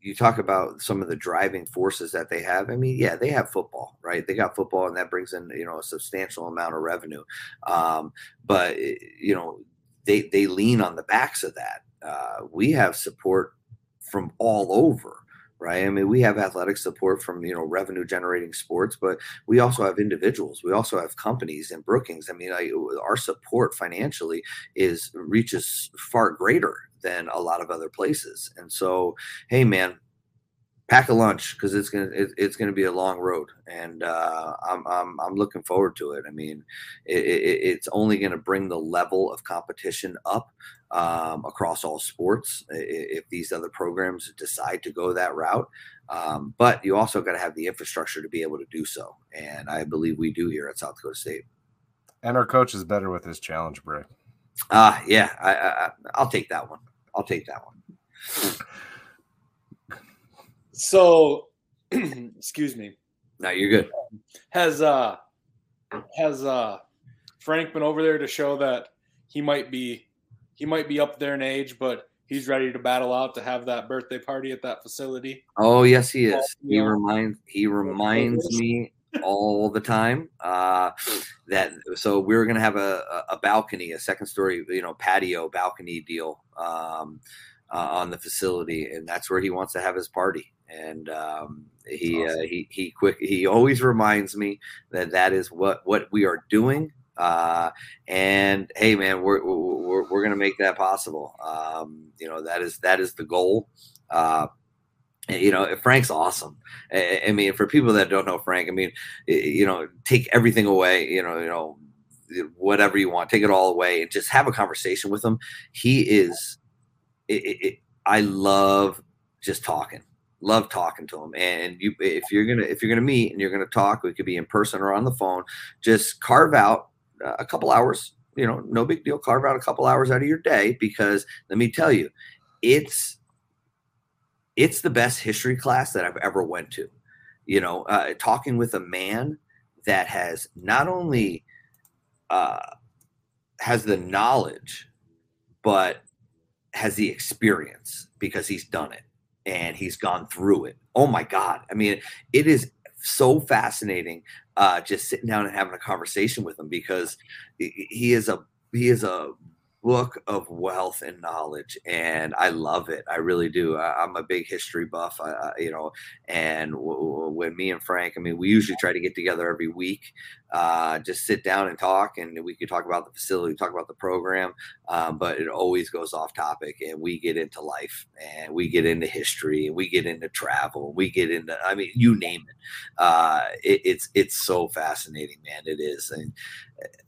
you talk about some of the driving forces that they have. I mean, yeah, they have football, right? They got football, and that brings in you know a substantial amount of revenue. Um, but eh, you know, they they lean on the backs of that. Uh, we have support from all over right? I mean, we have athletic support from you know revenue generating sports, but we also have individuals. We also have companies and Brookings. I mean, I, our support financially is reaches far greater than a lot of other places. And so, hey, man, pack a lunch because it's gonna it, it's gonna be a long road, and uh, I'm, I'm I'm looking forward to it. I mean, it, it, it's only going to bring the level of competition up um, across all sports if these other programs decide to go that route. Um, but you also got to have the infrastructure to be able to do so, and I believe we do here at South Dakota State. And our coach is better with his challenge break. Ah, uh, yeah, I, I I'll take that one. I'll take that one. So, excuse me. No, you're good. Has uh has uh Frank been over there to show that he might be he might be up there in age, but he's ready to battle out to have that birthday party at that facility? Oh yes, he is. He reminds he reminds me all the time uh, that so we are going to have a, a balcony, a second story, you know, patio balcony deal um, uh, on the facility, and that's where he wants to have his party and um, he awesome. uh, he he quick he always reminds me that that is what what we are doing. Uh, and hey, man, we're we're, we're gonna make that possible. Um, you know that is that is the goal. Uh, you know frank's awesome I, I, mean for people that don't know frank i mean you know take everything away you know you know whatever you want take it all away and just have a conversation with him he is it, it, i love just talking love talking to him and you if you're gonna if you're gonna meet and you're gonna talk we could be in person or on the phone just carve out a couple hours you know no big deal carve out a couple hours out of your day because let me tell you it's it's the best history class that i've ever went to. You know uh, talking with a man that has not only uh, has the knowledge but has the experience because he's done it and he's gone through it. Oh my God. I mean, it is so fascinating uh, just sitting down and having a conversation with him because he is a he is a book of wealth and knowledge and i love it i really do I, am a big history buff I, you know and w- w- when me and frank i mean we usually try to get together every week uh, just sit down and talk and we could talk about the facility talk about the program um, but it always goes off topic and we get into life and we get into history and we get into travel we get into i mean you name it, uh, it it's it's so fascinating man it is and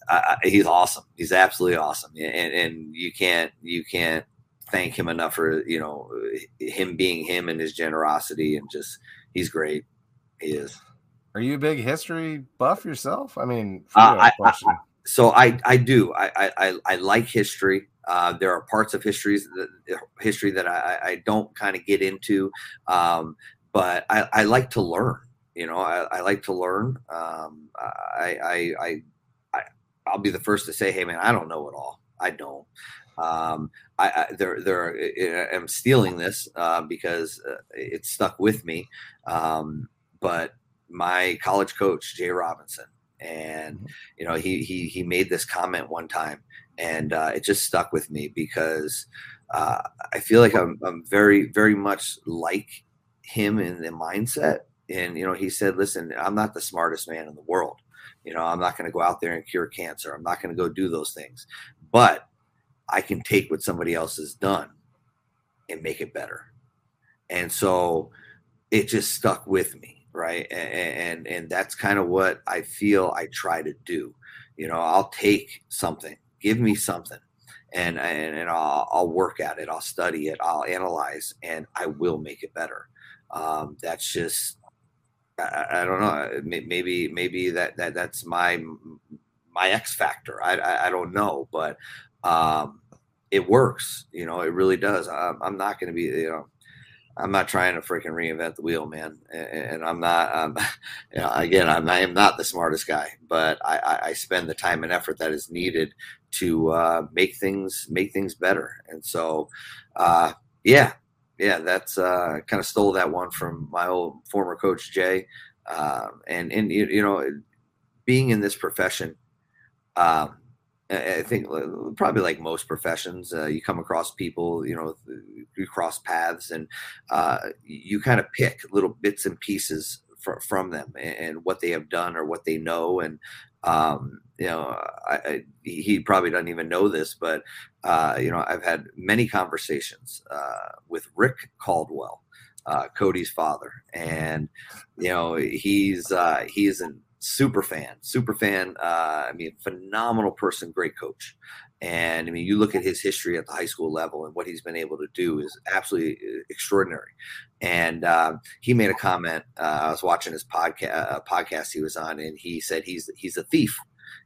uh, he's awesome he's absolutely awesome and, and you can't you can't thank him enough for you know him being him and his generosity and just he's great he is are you a big history buff yourself? I mean, uh, I, I, so I I do I I I like history. Uh, there are parts of histories that, history that I, I don't kind of get into, um, but I, I like to learn. You know, I, I like to learn. Um, I, I I I I'll be the first to say, hey man, I don't know it all. I don't. Um, I, I there there I'm stealing this uh, because uh, it's stuck with me. Um, but my college coach J Robinson, and mm-hmm. you know he he he made this comment one time, and uh, it just stuck with me because uh, I feel like I'm I'm very very much like him in the mindset. And you know he said, "Listen, I'm not the smartest man in the world. You know I'm not going to go out there and cure cancer. I'm not going to go do those things, but I can take what somebody else has done and make it better." And so it just stuck with me right and and, and that's kind of what i feel i try to do you know i'll take something give me something and and, and I'll, I'll work at it i'll study it i'll analyze and i will make it better um, that's just I, I, don't know maybe maybe that that that's my my x factor i i, I don't know but um, it works you know it really does i'm, I'm not going to be you know I'm not trying to freaking reinvent the wheel, man. And, I'm not, um, you know, again, I'm, I am not the smartest guy, but I, I, spend the time and effort that is needed to uh, make things make things better. And so, uh, yeah, yeah, that's uh, kind of stole that one from my old former coach J. Um, and and you, you know, being in this profession, um, I think probably like most professions, uh, you come across people, you know, you cross paths, and uh, you kind of pick little bits and pieces fr- from them and, and, what they have done or what they know. And um, you know, I, I, he probably doesn't even know this, but uh, you know, I've had many conversations uh, with Rick Caldwell. uh, Cody's father, and you know he's uh, he's a super fan, super fan. Uh, I mean, phenomenal person, great coach. And I mean, you look at his history at the high school level and what he's been able to do is absolutely uh, extraordinary. And um, he made a comment. Uh, I was watching his podcast uh, podcast he was on, and he said he's he's a thief.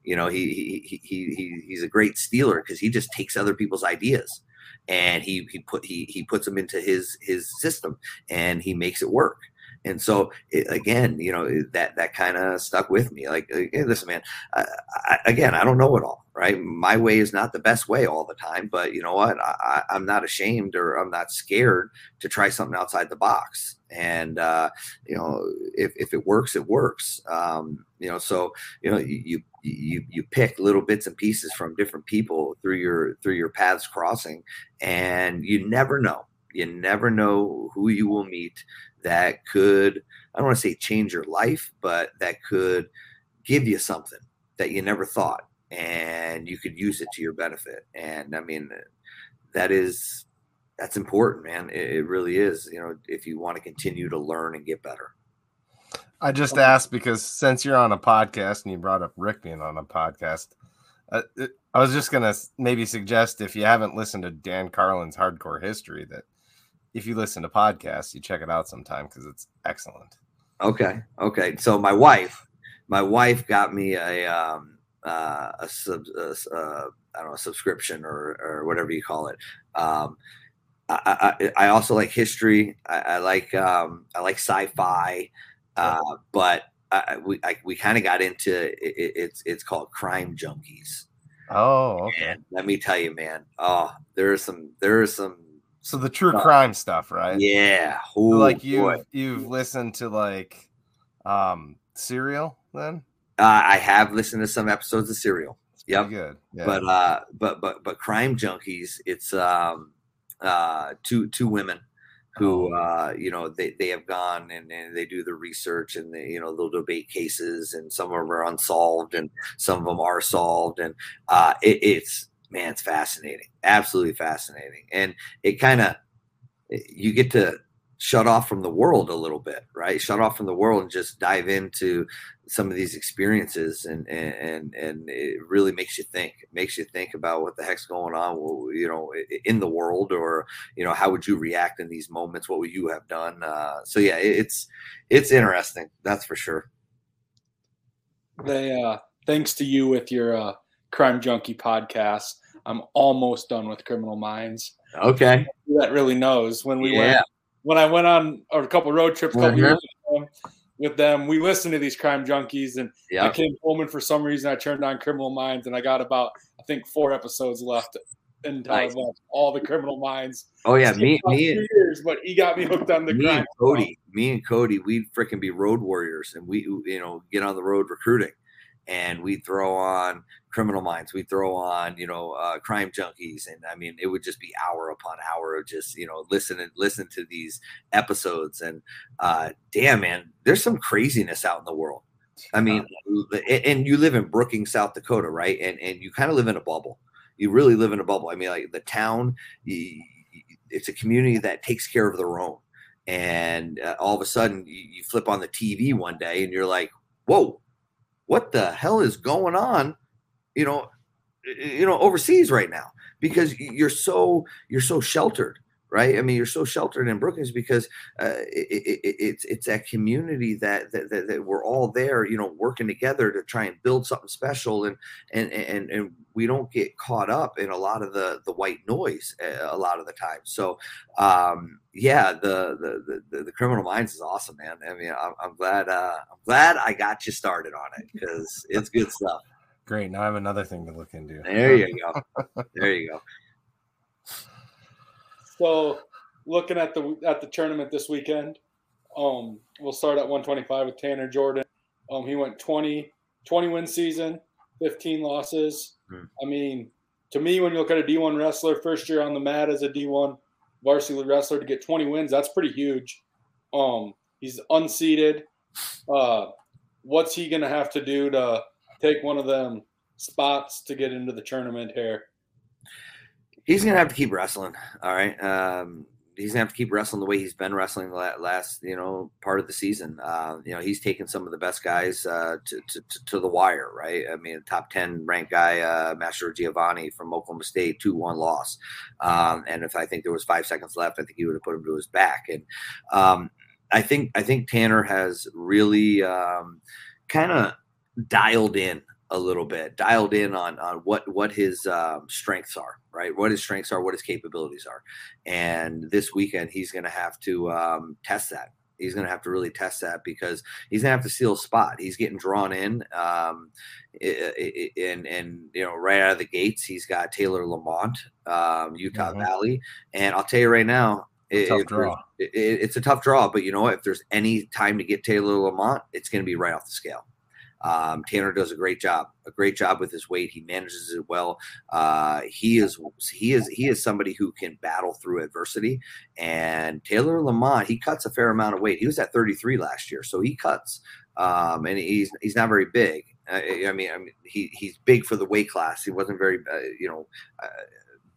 You know, he he he, he he's a great stealer because he just takes other people's ideas and he he put he he puts them into his his system and he makes it work and so it, again, you know, that that kind of stuck with me. Like, hey, listen, man, I, I, again, I don't know it all, right? My way is not the best way all the time, but you know what? I, am not ashamed or I'm not scared to try something outside the box. And uh, you know, if, if it works, it works. Um, you know, so you know, you you you pick little bits and pieces from different people through your through your paths crossing, and you never know. You never know who you will meet that could, I don't want to say change your life, but that could give you something that you never thought and you could use it to your benefit. And I mean, that is, that's important, man. It, it really is, you know, if you want to continue to learn and get better. I just asked because since you're on a podcast and you brought up Rick being on a podcast, uh, I was just gonna maybe suggest if you haven't listened to Dan Carlin's Hardcore History that if you listen to podcasts, you check it out sometime because it's excellent. Okay. Okay. So my wife, my wife got me a um uh, a sub uh, uh, I don't know subscription or or whatever you call it. Um, I, I, I also like history. I, I like um, I like sci-fi, uh, but I, we I, we kind of got into it, it's it's called Crime Junkies. Oh, okay. And let me tell you, man. Oh, there are some there are some so the true crime stuff, right? Yeah. Ooh, like you have you've listened to like um Serial then? Uh, I have listened to some episodes of Serial. Yeah, good. Yeah. But uh but but but crime junkies, it's um uh two two women who oh. uh you know they, they have gone and, and they do the research and they you know they'll debate cases and some of them are unsolved and some of them are solved and uh it, it's man, it's fascinating, absolutely fascinating, and it kind of you get to shut off from the world a little bit, right? Shut off from the world and just dive into some of these experiences, and and and it really makes you think. It makes you think about what the heck's going on, you know, in the world, or you know, how would you react in these moments? What would you have done? Uh, so yeah, it's it's interesting, that's for sure. They uh, thanks to you with your uh, crime junkie podcast I'm almost done with Criminal Minds. Okay. That really knows when we yeah. went when I went on a couple road trips, couple mm-hmm. years with them, with them, we listened to these crime junkies, and yep. I came home and for some reason I turned on Criminal Minds, and I got about I think four episodes left until nice. all the Criminal Minds. Oh yeah, me, me, years, but he got me hooked on the me and Cody. Me and Cody, we'd freaking be road warriors, and we you know get on the road recruiting and we throw on criminal minds we throw on you know uh, crime junkies and i mean it would just be hour upon hour of just you know listen and listen to these episodes and uh damn man there's some craziness out in the world. I mean and you live in brookings south dakota right? And and you kind of live in a bubble. You really live in a bubble. I mean like the town it's a community that takes care of their own. And uh, all of a sudden you flip on the tv one day and you're like whoa what the hell is going on, you know, you know, overseas right now? Because you're so you're so sheltered right? I mean, you're so sheltered in Brookings because uh, it, it, it's it's that community that, that, that that we're all there, you know, working together to try and build something special, and and and and we don't get caught up in a lot of the the white noise eh, a lot of the time. So, um, yeah, the, the the the criminal minds is awesome, man. I mean, I'm, I'm glad uh, I'm glad I got you started on it because it's good stuff. Great. Now I have another thing to look into. There you go. there you go. So looking at the at the tournament this weekend, um, we'll start at 125 with Tanner Jordan. Um, he went 20 20 win season, 15 losses. Hmm. I mean, to me, when you look at a D1 wrestler, first year on the mat as a D1 varsity wrestler to get 20 wins, that's pretty huge. Um, he's unseeded. Uh, what's he gonna have to do to take one of them spots to get into the tournament here? He's gonna have to keep wrestling. All right. Um, he's gonna have to keep wrestling the way he's been wrestling the last you know part of the season. Uh, you know, he's taken some of the best guys uh, to, to, to the wire, right? I mean, top ten ranked guy, uh, Mastrogiovanni from Oklahoma State, two one loss, um, and if I think there was five seconds left, I think he would have put him to his back. And um, I think I think Tanner has really um, kind of dialed in a little bit, dialed in on on what what his um, strengths are, right? What his strengths are, what his capabilities are, and this weekend he's going to have to um, test that. He's going to have to really test that because he's going to have to steal a spot. He's getting drawn in, um, and and you know right out of the gates, he's got Taylor Lamont, um, Utah mm-hmm. Valley, and I'll tell you right now, it, tough draw. It, it, it's a tough draw, but you know what? If there's any time to get Taylor Lamont, it's going to be right off the scale. Um, Tanner does a great job, a great job with his weight. He manages it well. Uh, he is he is he is somebody who can battle through adversity. And Taylor Lamont, he cuts a fair amount of weight. He was at 33 last year, so he cuts. Um, and he's he's not very big. I, I, mean, I mean, he he's big for the weight class. He wasn't very, uh, you know, uh,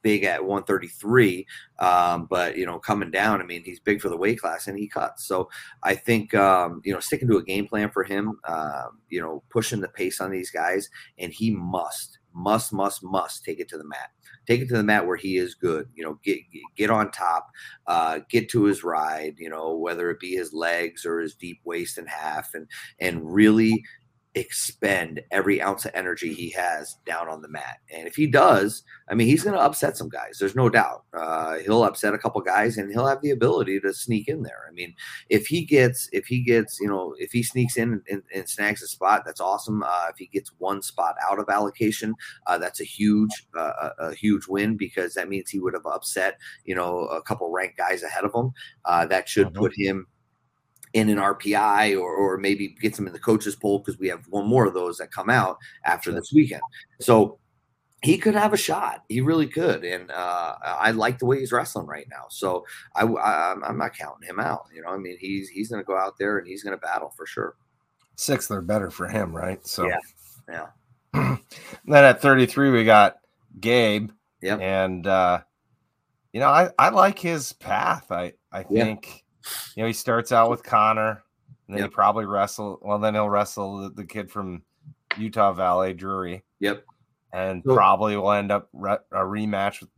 big at 133, um, but you know, coming down, I mean, he's big for the weight class and he cuts. So I think um, you know, sticking to a game plan for him, uh, you know, pushing the pace on these guys, and he must, must, must, must take it to the mat. Take it to the mat where he is good. You know, get get on top, uh, get to his ride. You know, whether it be his legs or his deep waist and half, and and really expend every ounce of energy he has down on the mat. And if he does, I mean, he's going to upset some guys. There's no doubt. Uh, he'll upset a couple guys, and he'll have the ability to sneak in there. I mean, if he gets, if he gets, you know, if he sneaks in and, and snags a spot, that's awesome. Uh, if he gets one spot out of allocation, uh, that's a huge, uh, a, huge win because that means he would have upset, you know, a couple ranked guys ahead of him. Uh, that should mm-hmm. put him in an RPI or, or maybe get some in the coaches poll because we have one more of those that come out after this weekend. So he could have a shot. He really could, and uh, I like the way he's wrestling right now. So I, I am not counting him out. You know, I mean, he's he's going to go out there and he's going to battle for sure. Sixth or better for him, right? So yeah, yeah. then at 33 we got Gabe. Yeah, and uh, you know I I like his path. I I think you know, he starts out with Connor, and then yep. he probably wrestle. Well, then he'll wrestle the, the kid from Utah Valley, Drury. Yep. And so, probably will end up re- a rematch with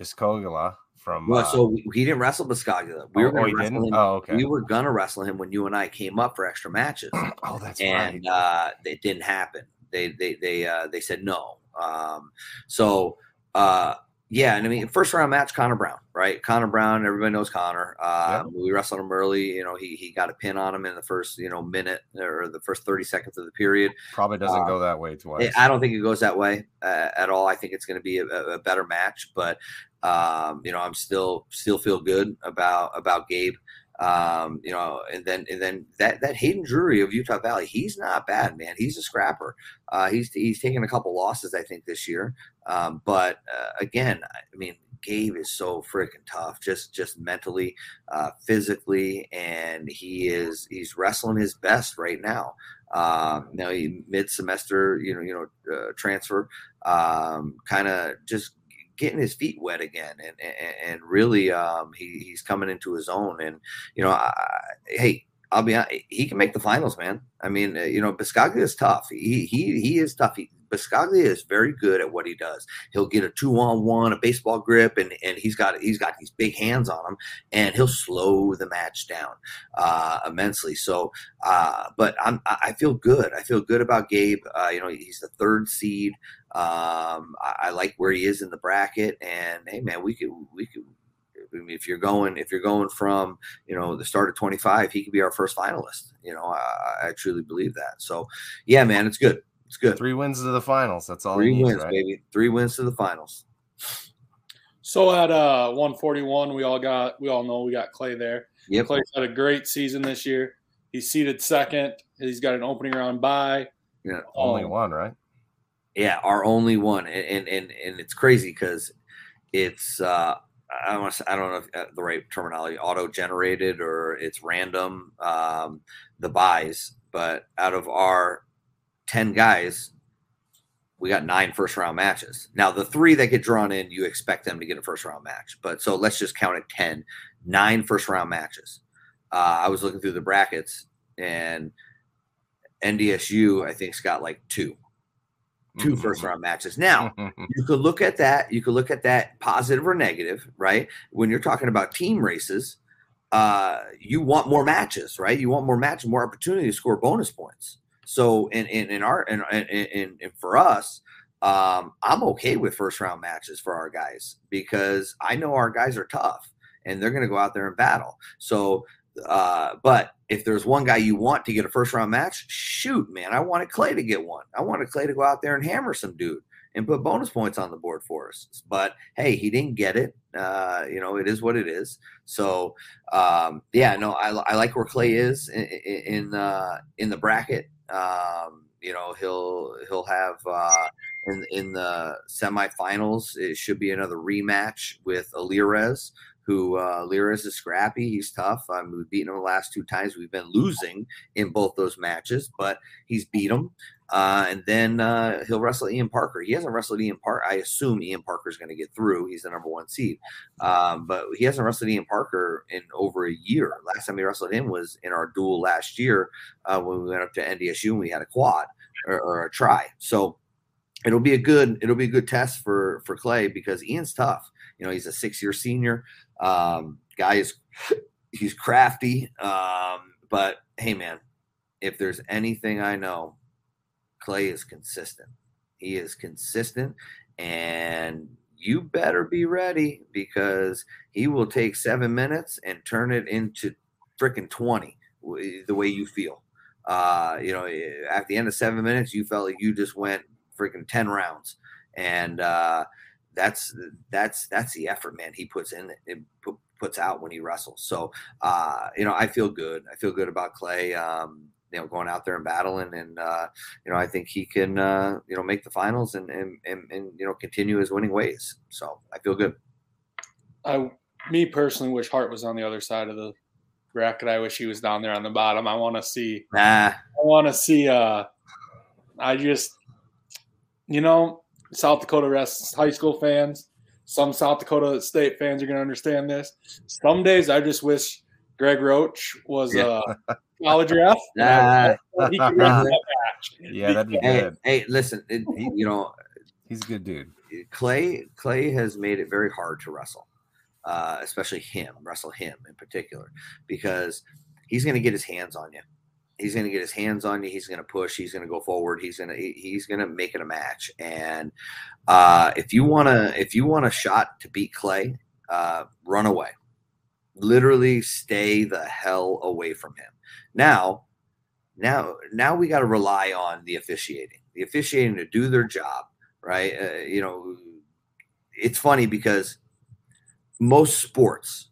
Biscoglia from. Well, uh, so he didn't wrestle Biscoglia. We oh, were oh, going to Oh, okay. We were gonna wrestle him when you and I came up for extra matches. oh, that's and, right. uh, it didn't happen. They they they uh, they said no. Um, so uh, yeah, and I mean, first round match, Connor Brown, right? Connor Brown, everybody knows Connor. Uh, yeah. We wrestled him early. You know, he he got a pin on him in the first, you know, minute or the first thirty seconds of the period. Probably doesn't uh, go that way twice. I don't think it goes that way uh, at all. I think it's going to be a, a, better match, but um, you know, I'm still still feel good about about Gabe. Um, you know, and then and then that that Hayden Drury of Utah Valley, he's not bad, man. He's a scrapper. Uh, he's he's taken a couple losses, I think, this year. Um, but uh, again, I mean, Gabe is so freaking tough, just just mentally, uh, physically, and he is he's wrestling his best right now. Um, you mid semester, you know, you know, uh, transfer, um, kind of just getting his feet wet again, and and, and really, um, he, he's coming into his own. And you know, I, hey, I'll be honest, he can make the finals, man. I mean, uh, you know, Biscoglia is tough. He he he is tough. He, Biscoglia is very good at what he does. He'll get a two on one, a baseball grip, and and he's got he's got these big hands on him, and he'll slow the match down uh, immensely. So, uh, but I'm I feel good. I feel good about Gabe. Uh, you know, he's the third seed. Um, I, I, like where he is in the bracket, and hey, man, we could we could. I mean, if you're going, if you're going from, you know, the start of 25, he could be our first finalist. You know, I, I truly believe that. So, yeah, man, it's good. It's good. Three wins to the finals. That's all. Three needs, wins, right? baby. Three wins to the finals. So at uh 141, we all got we all know we got Clay there. Yep. Clay's had a great season this year. He's seated second. He's got an opening round bye. Yeah, only um, one, right? Yeah, our only one, and and and it's crazy because it's uh I don't, to, I don't know if uh, the right terminology, auto generated or it's random, um, the buys. But out of our 10 guys, we got nine first round matches. Now, the three that get drawn in, you expect them to get a first round match. But so let's just count it 10, nine first round matches. Uh, I was looking through the brackets and NDSU, I think's got like two, two Mm-hmm. first round matches. Now, you could look at that. You could look at that positive or negative, right? When you're talking about team races, uh, you want more matches, right? You want more matches, more opportunity to score bonus points. So, in in, in our and in, in, in for us, um, I'm okay with first round matches for our guys because I know our guys are tough and they're going to go out there and battle. So, uh, but if there's one guy you want to get a first round match, shoot, man, I wanted Clay to get one. I wanted Clay to go out there and hammer some dude and put bonus points on the board for us. But hey, he didn't get it. Uh, you know, it is what it is. So um, yeah, no, I, I like where Clay is in in, uh, in the bracket. Um, you know, he'll he'll have uh, in in the semifinals. It should be another rematch with Alirez. Who uh, Alirez is scrappy. He's tough. Um, we've beaten him the last two times. We've been losing in both those matches, but he's beat him. Uh, and then uh, he'll wrestle Ian Parker. He hasn't wrestled Ian Parker. I assume Ian Parker is going to get through. He's the number one seed, um, but he hasn't wrestled Ian Parker in over a year. Last time he wrestled him was in our duel last year uh, when we went up to NDSU and we had a quad or, or a try. So it'll be a good it'll be a good test for for Clay because Ian's tough. You know, he's a six year senior. Um, guy is he's crafty. Um, but hey, man, if there's anything I know, Clay is consistent. He is consistent, and you better be ready because he will take seven minutes and turn it into freaking 20 the way you feel. Uh, you know, at the end of seven minutes, you felt like you just went freaking 10 rounds. And uh, that's that's that's the effort, man. He puts in it puts out when he wrestles. So uh, you know, I feel good. I feel good about Clay. Um, you know, going out there and battling, and uh, you know, I think he can uh, you know make the finals and, and and and you know continue his winning ways. So I feel good. I, me personally, wish Hart was on the other side of the bracket. I wish he was down there on the bottom. I want to see. Nah, I want to see. Uh, I just, you know, South Dakota rest high school fans. Some South Dakota State fans are going to understand this. Some days I just wish Greg Roach was Yeah. a college ref. Nah. He could ref that match. yeah, that'd be hey, good. hey, listen, it, you know, He's a good dude. Clay Clay has made it very hard to wrestle, uh, especially him, wrestle him in particular, because he's going to get his hands on you. He's going to get his hands on you. He's going to push. He's going to go forward. He's going to he's going to make it a match. And uh, if you want to if you want a shot to beat Clay, uh, run away. Literally, stay the hell away from him. Now, now, now we got to rely on the officiating. The officiating to do their job right? Uh, you know, it's funny because most sports,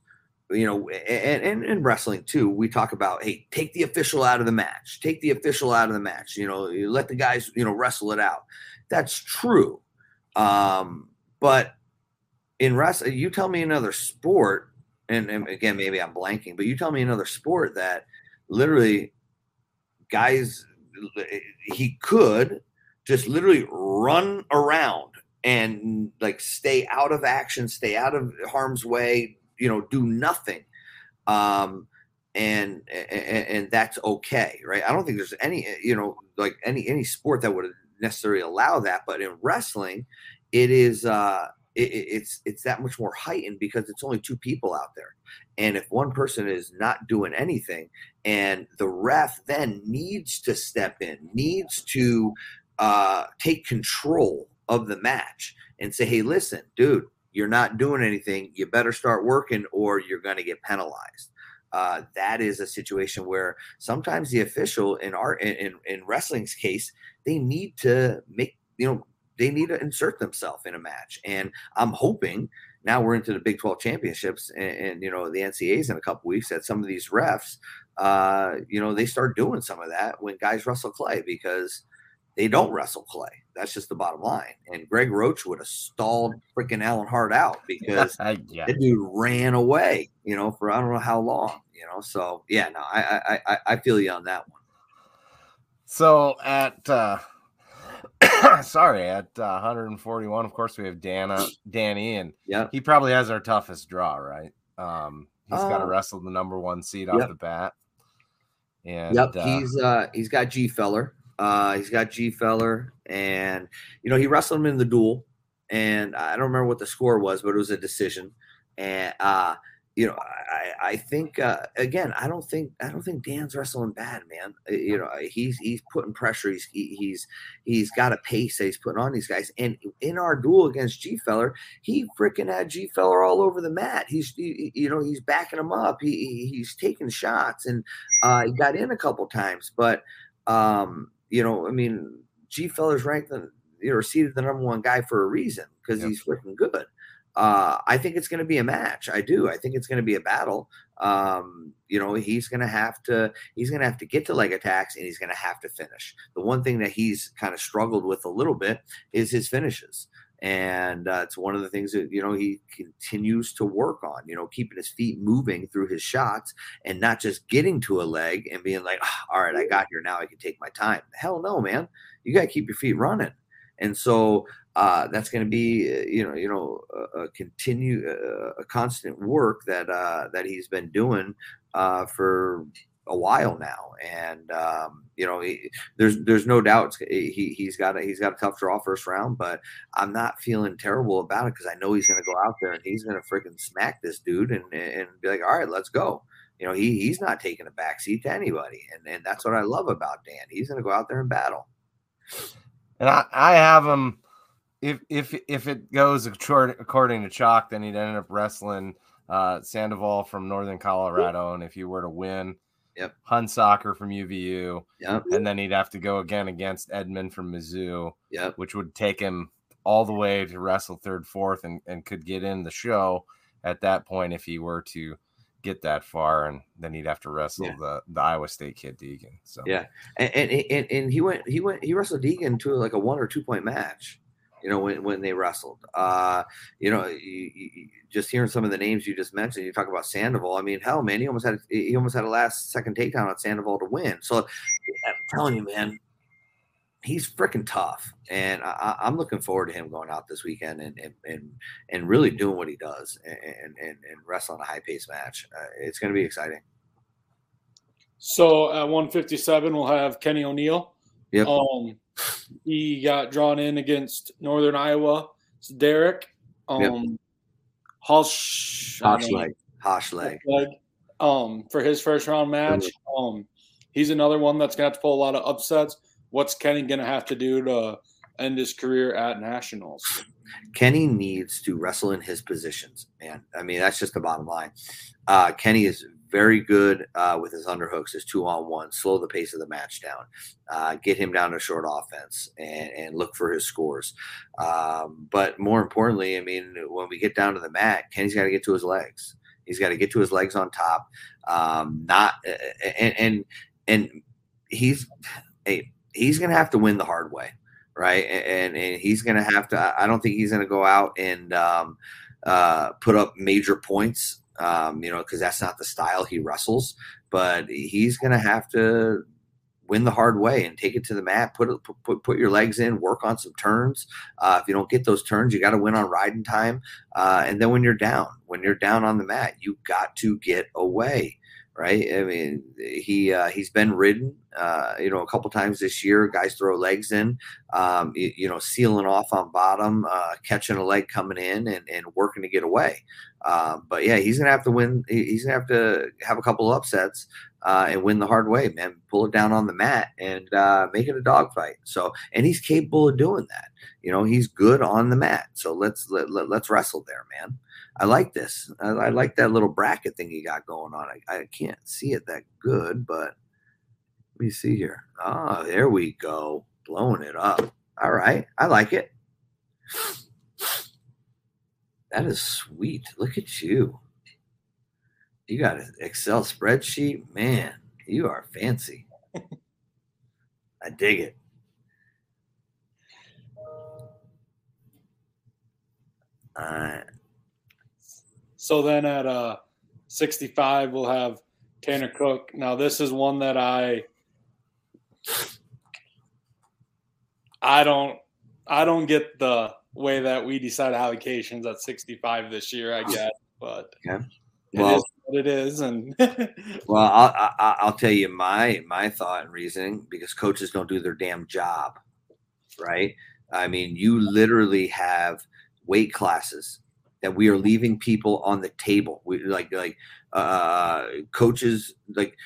you know, and, and, and wrestling too, we talk about, hey, take the official out of the match, take the official out of the match, you know, you let the guys, you know, wrestle it out. That's true. Um, but in wrestling, you tell me another sport, and, and again, maybe I'm blanking, but you tell me another sport that literally guys, he could just literally run around and like stay out of action, stay out of harm's way, you know, do nothing. Um, and, and and that's okay, right? I don't think there's any, you know, like any any sport that would necessarily allow that, but in wrestling, it is uh it, it's it's that much more heightened because it's only two people out there, and if one person is not doing anything, and the ref then needs to step in, needs to uh, take control of the match and say, hey, listen, dude, you're not doing anything. You better start working or you're going to get penalized. Uh, that is a situation where sometimes the official in our in, in, in wrestling's case, they need to make you know they need to insert themselves in a match. And I'm hoping now we're into the Big 12 championships and, and you know the NCAAs in a couple weeks that some of these refs, uh, you know, they start doing some of that when guys wrestle Clay because they don't wrestle Clay. That's just the bottom line. And Greg Roach would have stalled freaking Allan Hart out because yeah. that dude ran away, you know, for I don't know how long, you know. So yeah, no, I I I, I feel you on that one. So at uh sorry, at uh, 141, of course, we have Dana, Danny, and Yeah. he probably has our toughest draw, right? Um, he's got to Uh, wrestle the number one seed off the bat. And Yep, uh, he's uh he's got Gfeller. Uh he's got G Feller and you know he wrestled him in the duel and I don't remember what the score was, but it was a decision. And uh you know, I, I think uh, again, I don't think I don't think Dan's wrestling bad, man. Uh, You know, he's he's putting pressure. He's he, he's he's got a pace that he's putting on these guys. And in our duel against Gfeller, he freaking had Gfeller all over the mat. He's he, you know he's backing him up. He, he he's taking shots and uh, he got in a couple times, but um, you know, I mean, Gfeller's ranked the you know seated the number one guy for a reason because Yep. he's freaking good. Uh, I think it's going to be a match. I do. I think it's going to be a battle. Um, you know, he's going to have to he's going to have to get to leg attacks and he's going to have to finish. The one thing that he's kind of struggled with a little bit is his finishes. And uh, it's one of the things that you know he continues to work on. You know, keeping his feet moving through his shots and not just getting to a leg and being like, "Ah, all right, I got here now. I can take my time. Hell no, man. You got to keep your feet running. And so uh, that's going to be, uh, you know, you know, a, continue uh, a constant work that uh, that he's been doing uh, for a while now. And um, you know, he, there's there's no doubt he he's got a, he's got a tough draw first round, but I'm not feeling terrible about it because I know he's going to go out there and he's going to freaking smack this dude and and be like, all right, let's go. You know, he he's not taking a backseat to anybody, and and that's what I love about Dan. He's going to go out there and battle. and I, I have him. If if if it goes according to Chalk, then he'd end up wrestling uh, Sandoval from Northern Colorado, and if he were to win, Yep. Hunsaker from UVU, Yep, and then he'd have to go again against Edmond from Mizzou, yep, which would take him all the way to wrestle third, fourth, and, and could get in the show at that point if he were to get that far, and then he'd have to wrestle Yeah. the the Iowa State kid Deegan. So Yeah. and, and and and he went he went he wrestled Deegan to like a one or two point match. You know when when they wrestled. Uh, you know, you, you, just hearing some of the names you just mentioned. You talk about Sandoval. I mean, hell, man, he almost had he almost had a last second takedown on Sandoval to win. So I'm telling you, man, he's freaking tough, and I, I'm looking forward to him going out this weekend and and and, and really doing what he does and and and, and wrestling a high pace match. Uh, it's going to be exciting. So at 157, we'll have Kenny O'Neill. Yep. Um, he got drawn in against Northern Iowa. It's Derek. Um, Hosh, I Hosh don't know. leg, Hosh leg. leg, um, for his first round match. Um, he's another one that's gonna have to pull a lot of upsets. What's Kenny gonna have to do to end his career at nationals? Kenny needs to wrestle in his positions, man. I mean, that's just the bottom line. Uh, Kenny is very good uh, with his underhooks, his two on one, slow the pace of the match down, uh, get him down to short offense, and, and look for his scores. Um, but more importantly, I mean, when we get down to the mat, Kenny's got to get to his legs. He's got to get to his legs on top. Um, not and and and he's hey, he's gonna have to win the hard way right? And and he's going to have to. I don't think he's going to go out and um, uh, put up major points, um, you know, because that's not the style he wrestles. But he's going to have to win the hard way and take it to the mat. Put put put your legs in, work on some turns. Uh, if you don't get those turns, you got to win on riding time. Uh, and then when you're down, when you're down on the mat, you got to get away right? I mean, he uh, he's been ridden, uh, you know, a couple times this year. Guys throw legs in, um, you, you, know, sealing off on bottom, uh, catching a leg coming in, and, and working to get away. Um, but yeah, he's gonna have to win. He's gonna have to have a couple of upsets uh, and win the hard way, man. Pull it down on the mat and uh, make it a dogfight. So, and he's capable of doing that. You know, he's good on the mat. So let's let, let, let's wrestle there, man. I like this. I, I, like that little bracket thing you got going on. I, I, can't see it that good, but let me see here. Ah, oh, there we go. Blowing it up. All right. I like it. That is sweet. Look at you. You got an Excel spreadsheet. Man, you are fancy. I dig it. Right. So then at uh 65 we'll have Tanner Cook. Now this is one that I I don't I don't get the way that we decide allocations at 65 this year. I guess, but Okay. Well- is what it is, and Well, I'll, I- I'll tell you my my thought and reasoning because coaches don't do their damn job, right? I mean, you literally have weight classes that we are leaving people on the table. We like like uh, coaches like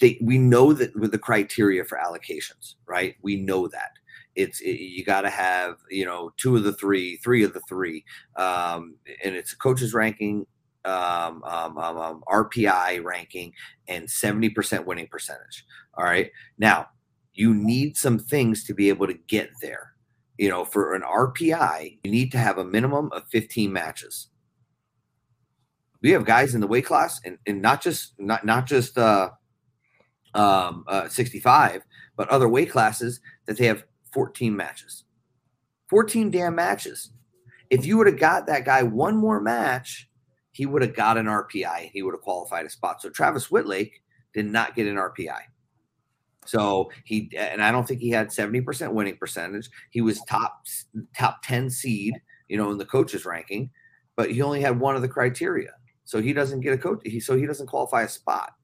they we know that with the criteria for allocations, right? We know that it's it, you got to have you know two of the three, three of the three, um, and it's a coaches ranking um, um, um, um, RPI ranking and 70% winning percentage. All right. Now, you need some things to be able to get there. You know, for an RPI, you need to have a minimum of 15 matches. We have guys in the weight class and, and not just not not just uh um uh 65, but other weight classes that they have 14 matches. 14 damn matches. If you would have got that guy one more match, he would have got an RPI. He would have qualified a spot. So Travis Wittlake did not get an RPI. So he and I don't think he had 70% winning percentage. He was top top 10 seed, you know, in the coaches ranking, but he only had one of the criteria. So he doesn't get a coach. He so he doesn't qualify a spot.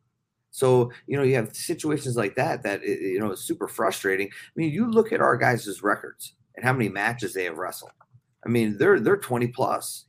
So you know you have situations like that that you know is super frustrating. I mean, you look at our guys' records and how many matches they have wrestled. I mean, they're they're 20 plus.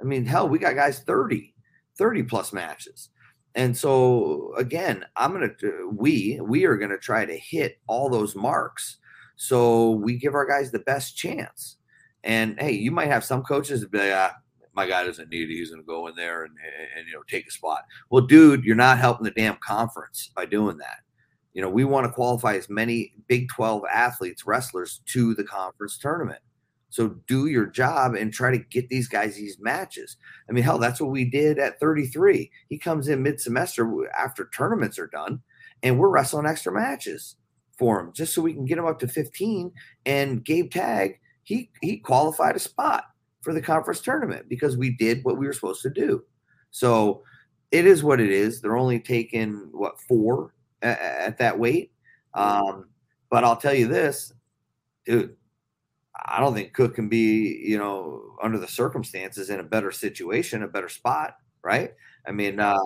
I mean, hell, we got guys 30, 30 plus matches. And so again, I'm gonna we we are gonna try to hit all those marks so we give our guys the best chance. And hey, you might have some coaches that be like, ah, my guy doesn't need it. He's gonna go in there and, and, and you know take a spot. Well, dude, you're not helping the damn conference by doing that. You know, we want to qualify as many Big 12 athletes, wrestlers to the conference tournament. So do your job and try to get these guys these matches. I mean, hell, that's what we did at 33. He comes in mid semester after tournaments are done, and we're wrestling extra matches for him just so we can get him up to 15. And Gabe Tag, he he qualified a spot for the conference tournament because we did what we were supposed to do. So it is what it is. They're only taking what four at, at that weight. Um, but I'll tell you this, dude. I don't think Cook can be, you know, under the circumstances in a better situation, a better spot, right? I mean, uh,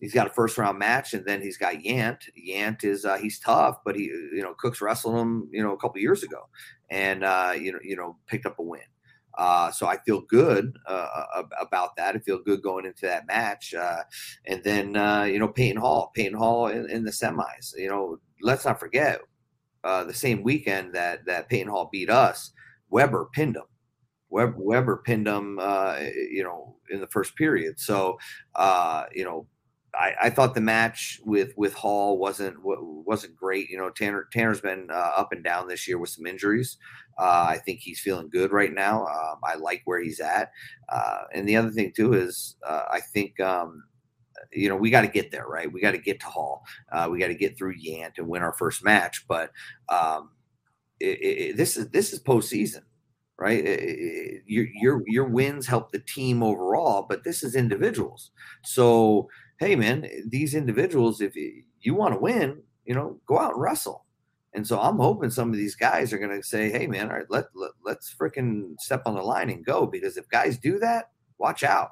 he's got a first round match, and then he's got Yant. Yant is uh, he's tough, but he, you know, Cook's wrestled him, you know, a couple years ago, and uh, you know, you know, picked up a win. Uh, so I feel good uh, about that. I feel good going into that match, uh, and then uh, you know, Peyton Hall, Peyton Hall in, in the semis. You know, let's not forget uh, the same weekend that that Peyton Hall beat us. Weber pinned him. Weber, Weber pinned him, uh, you know, in the first period. So, uh, you know, I, I, thought the match with with Hall wasn't wasn't great. You know, Tanner Tanner's been uh, up and down this year with some injuries. Uh, I think he's feeling good right now. Um, I like where he's at. Uh, and the other thing too is uh, I think. Um, you know, we got to get there, right? We got to get to Hall. Uh, we got to get through Yant and win our first match. But um, it, it, this is this is postseason, right? Your your your wins help the team overall, but this is individuals. So hey, man, these individuals, if you want to win, you know, go out and wrestle. And so I'm hoping some of these guys are going to say, hey, man, all right, let, let let's freaking step on the line and go. Because if guys do that, watch out,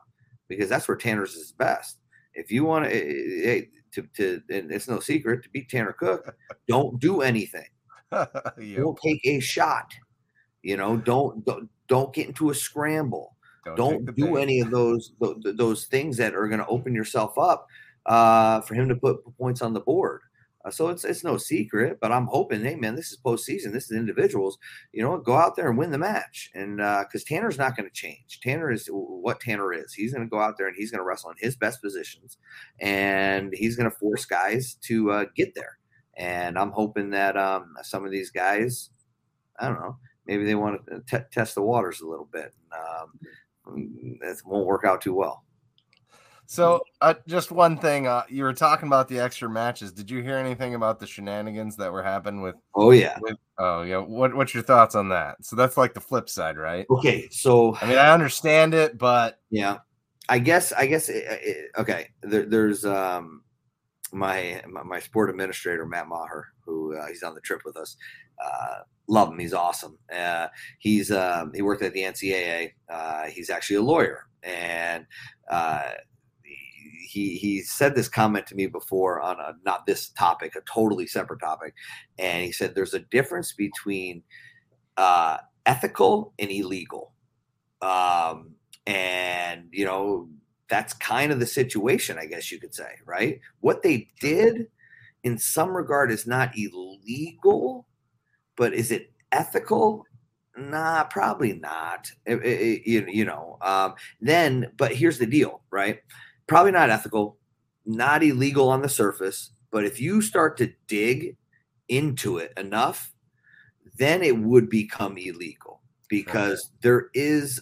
because that's where Tanner's is best. If you want to, eh, eh, eh, to, to, and it's no secret to beat Tanner Cook, don't do anything don't take a shot. You know, don't don't, don't get into a scramble. Don't, Don't, do bait. any of those those, those things that are going to open yourself up uh, for him to put points on the board. Uh, so it's it's no secret, but I'm hoping, hey man, this is postseason. This is individuals. You know, go out there and win the match, and because Tanner's not going to change. Tanner is what Tanner is. He's going to go out there and he's going to wrestle in his best positions, and he's going to force guys to uh, get there. And I'm hoping that um, some of these guys, I don't know, maybe they want to t- test the waters a little bit. Um, that won't work out too well. So, uh, just one thing. Uh, you were talking about the extra matches. Did you hear anything about the shenanigans that were happening with? Oh yeah. with oh yeah. What What's your thoughts on that? So that's like the flip side, right? Okay, so I mean, I understand it, but yeah, I guess I guess it, it, okay. There, there's um my, my my sport administrator Matt Maher, who uh, he's on the trip with us. Love him. He's awesome. Uh, he's um, he worked at the NCAA. Uh, he's actually a lawyer, and uh, he he said this comment to me before on a not this topic, a totally separate topic, and he said there's a difference between uh, ethical and illegal, um, and you know that's kind of the situation, I guess you could say, right? What they did in some regard is not illegal, but is it ethical? Nah, probably not. It, it, you, you know, um, then, but here's the deal, right? Probably not ethical, not illegal on the surface, but if you start to dig into it enough, then it would become illegal because there is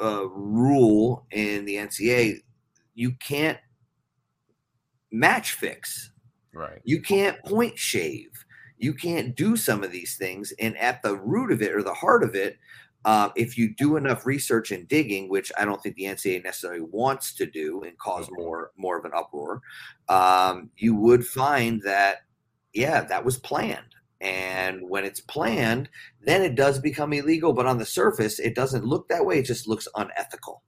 a rule in the NCA you can't match fix. Right. You can't point shave. You can't do some of these things. And at the root of it or the heart of it, uh, if you do enough research and digging, which I don't think the NCAA necessarily wants to do and cause Mm-hmm. more more of an uproar, um, you would find that yeah, that was planned. And when it's planned, then it does become illegal. But on the surface, it doesn't look that way. It just looks unethical.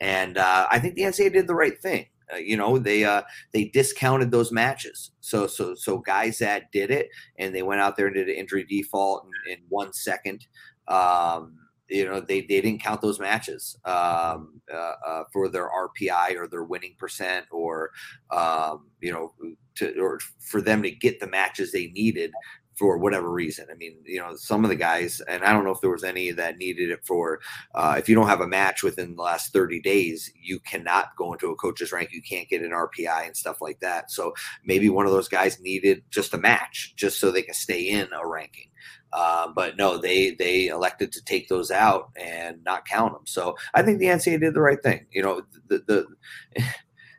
And uh, I think the NCAA did the right thing. Uh, you know, they uh, they discounted those matches. So so so guys that did it and they went out there and did an injury default in, in one second. Um, you know, they, they didn't count those matches um, uh, uh, for their RPI or their winning percent or um, you know to or for them to get the matches they needed for whatever reason. I mean, you know, some of the guys, and I don't know if there was any that needed it for. Uh, if you don't have a match within the last thirty days, you cannot go into a coach's rank. You can't get an RPI and stuff like that. So maybe one of those guys needed just a match, just so they can stay in a ranking. Uh, but no, they they elected to take those out and not count them. So I think the NCAA did the right thing. You know, the the.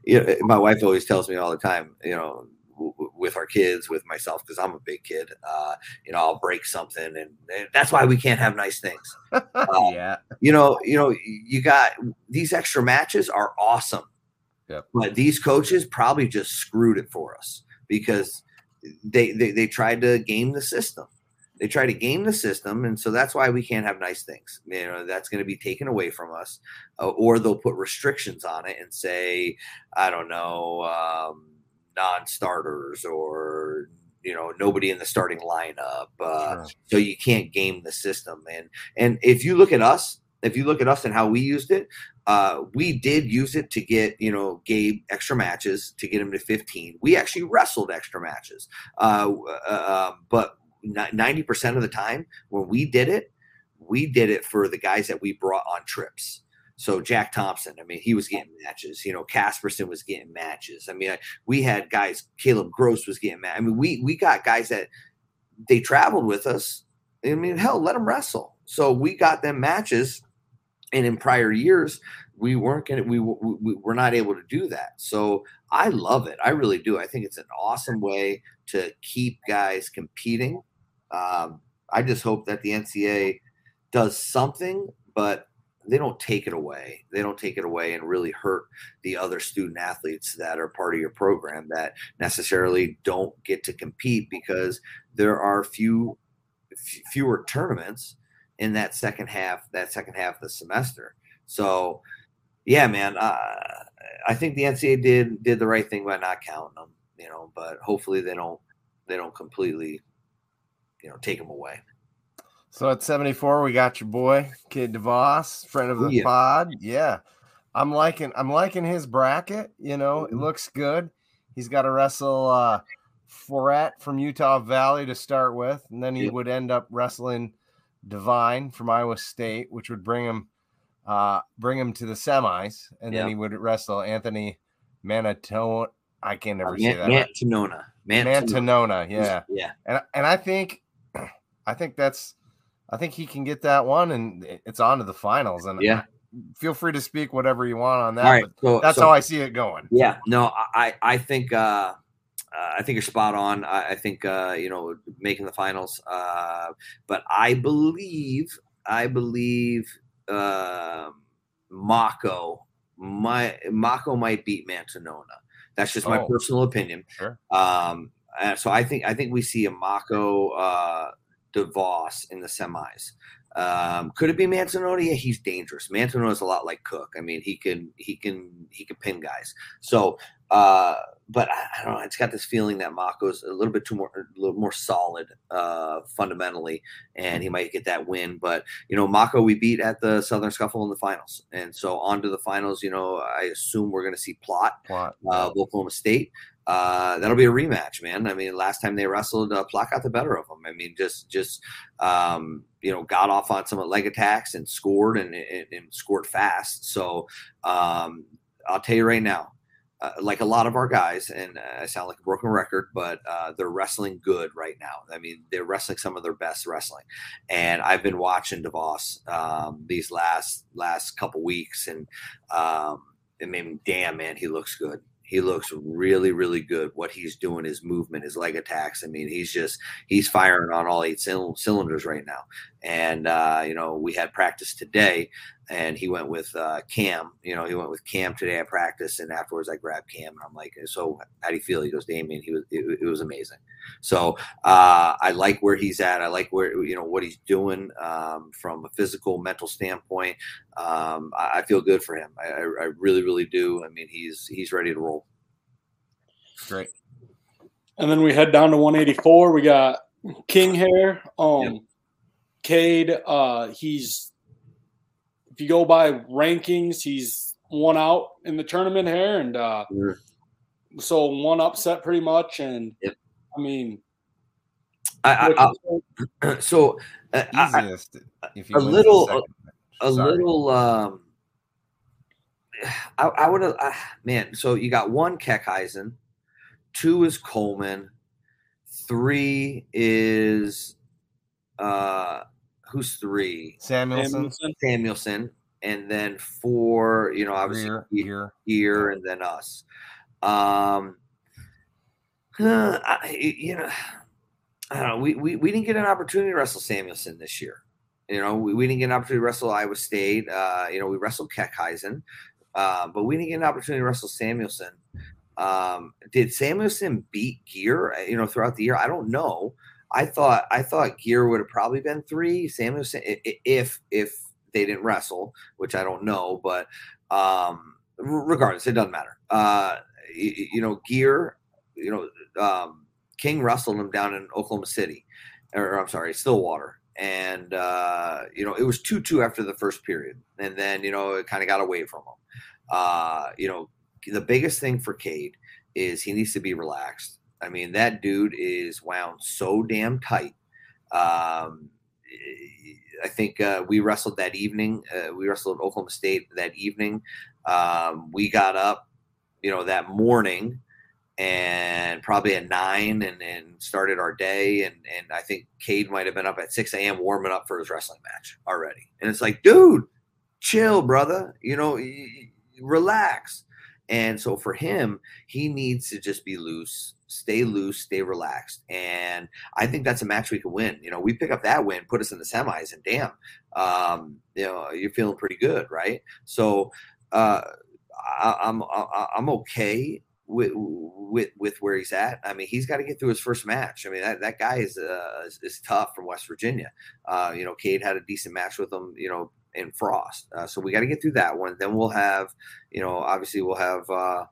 You know, my wife always tells me all the time, you know, with our kids, with myself, because I'm a big kid. Uh, you know, I'll break something, and, and, that's why we can't have nice things. Uh, yeah. You know, you know, you got these extra matches are awesome. Yep. But these coaches probably just screwed it for us because they, they they tried to game the system. They tried to game the system, and so that's why we can't have nice things. You know, that's going to be taken away from us, uh, or they'll put restrictions on it and say, I don't know. Um, non-starters or you know nobody in the starting lineup uh, Sure. so you can't game the system. And and if you look at us if you look at us and how we used it uh, we did use it to get you know gabe extra matches to get him to 15 we actually wrestled extra matches. Uh, uh, um, but 90% of the time when we did it we did it for the guys that we brought on trips so Jack Thompson, I mean, he was getting matches. You know, Casperson was getting matches. I mean, I, we had guys. Caleb Gross was getting matches. I mean, we we got guys that they traveled with us. I mean, hell, let them wrestle. So we got them matches, and in prior years, we weren't gonna. We, we we were not able to do that. So I love it. I really do. I think it's an awesome way to keep guys competing. Um, I just hope that the NCA does something, but they don't take it away. They don't take it away and really hurt the other student athletes that are part of your program that necessarily don't get to compete because there are few fewer tournaments in that second half that second half of the semester. So, yeah, man, uh, I think the NCAA did did the right thing by not counting them. You know, but hopefully they don't they don't completely you know take them away. So at 74, we got your boy, Cade DeVos, friend of the Yeah. pod. Yeah. I'm liking I'm liking his bracket. You know, it Mhm. looks good. He's got to wrestle uh Foret from Utah Valley to start with, and then he Yep. would end up wrestling Divine from Iowa State, which would bring him uh bring him to the semis, and then he would wrestle Anthony Manatone. I can never say that. Man- Mantonona. Mantonona. Mantonona, yeah. Yeah. And and I think I think that's I think he can get that one and it's on to the finals. And Yeah. feel free to speak whatever you want on that. Right. But So that's so- how I see it going. Yeah, no, I I think uh, uh, I think you're spot on. I, I think uh, you know making the finals, uh, but I believe I believe um Mocco my Mocco might beat Mantonona. That's just my Oh. personal opinion. Sure. Um, uh, so I think I think we see a Mocco uh, DeVos in the semis. Um, could it be Manzanota? Yeah, he's dangerous. Manzanota's a lot like Cook. I mean, he can he can he can pin guys. So, uh, but I, I don't know. It's got this feeling that Mocco's a little bit too more a little more solid uh, fundamentally, and he might get that win. But you know, Mocco we beat at the Southern Scuffle in the finals, and so on to the finals. You know, I assume we're going to see Plott, Plott. uh, Oklahoma State. Uh, that'll be a rematch, man. I mean, last time they wrestled, uh, Plott got the better of them. I mean, just just um, you know, got off on some leg attacks and scored and, and, and scored fast. So um, I'll tell you right now, uh, like a lot of our guys, and I sound like a broken record, but uh, they're wrestling good right now. I mean, they're wrestling some of their best wrestling, and I've been watching DeVos um, these last last couple weeks, and um, I mean, damn man, he looks good. He looks really, really good. What he's doing, his movement, his leg attacks. I mean, he's just he's firing on all eight cylinders right now. And uh, you know, we had practice today, and he went with uh, Cam. You know, he went with Cam today at practice, and afterwards I grabbed Cam, and I'm like, "So, how do you feel?" He goes, "Damion, he was it, it was amazing." So uh, I like where he's at. I like where you know what he's doing um, from a physical, mental standpoint. Um, I, I, feel good for him. I, I, really, really do. I mean, he's he's ready to roll. Great. And then we head down to 184. We got King Hair. Um, yep. Cade, uh, he's if you go by rankings, he's one out in the tournament here, and uh, sure. so one upset pretty much. And yep. I mean, I, I, I so uh, easiest if you a little, a, a little. Um, I, I would have, uh, man. So you got one Keckeisen, two is Coleman, three is uh who's three? Samuelson. Samuelson. And then four, you know, obviously here, here, and then us. Um, uh, I, you know, I don't know. We, we, we didn't get an opportunity to wrestle Samuelson this year. You know, we, we didn't get an opportunity to wrestle Iowa State. Uh, you know, we wrestled Keckeisen, uh, but we didn't get an opportunity to wrestle Samuelson. Um, did Samuelson beat Geer, uh, you know, throughout the year? I don't know. I thought I thought Geer would have probably been three. Samuelson, if if they didn't wrestle, which I don't know, but um, regardless, it doesn't matter. Uh, you, you know, Geer, you know, um, King wrestled him down in Oklahoma City, or I'm sorry, Stillwater, and uh, you know it was two two after the first period, and then you know it kind of got away from him. Uh, you know, the biggest thing for Cade is he needs to be relaxed I mean, that dude is wound so damn tight. Um, I think uh, we wrestled that evening. Uh, we wrestled Oklahoma State that evening. Um, we got up, you know, that morning and probably at nine and, and started our day. And, and I think Cade might have been up at 6 a.m. warming up for his wrestling match already. And it's like, dude, chill, brother. You know, relax. And so for him, he needs to just be loose, stay loose, stay relaxed. And I think that's a match we can win. You know, we pick up that win, put us in the semis, and damn, um, you know, you're feeling pretty good, right? So uh, I, I'm I'm okay with with with where he's at. I mean, he's got to get through his first match. I mean, that, that guy is, uh, is, is tough from West Virginia. Uh, you know, Cade had a decent match with him. You know, in Frost. Uh, so we got to get through that one. Then we'll have, you know, obviously we'll have. Uh,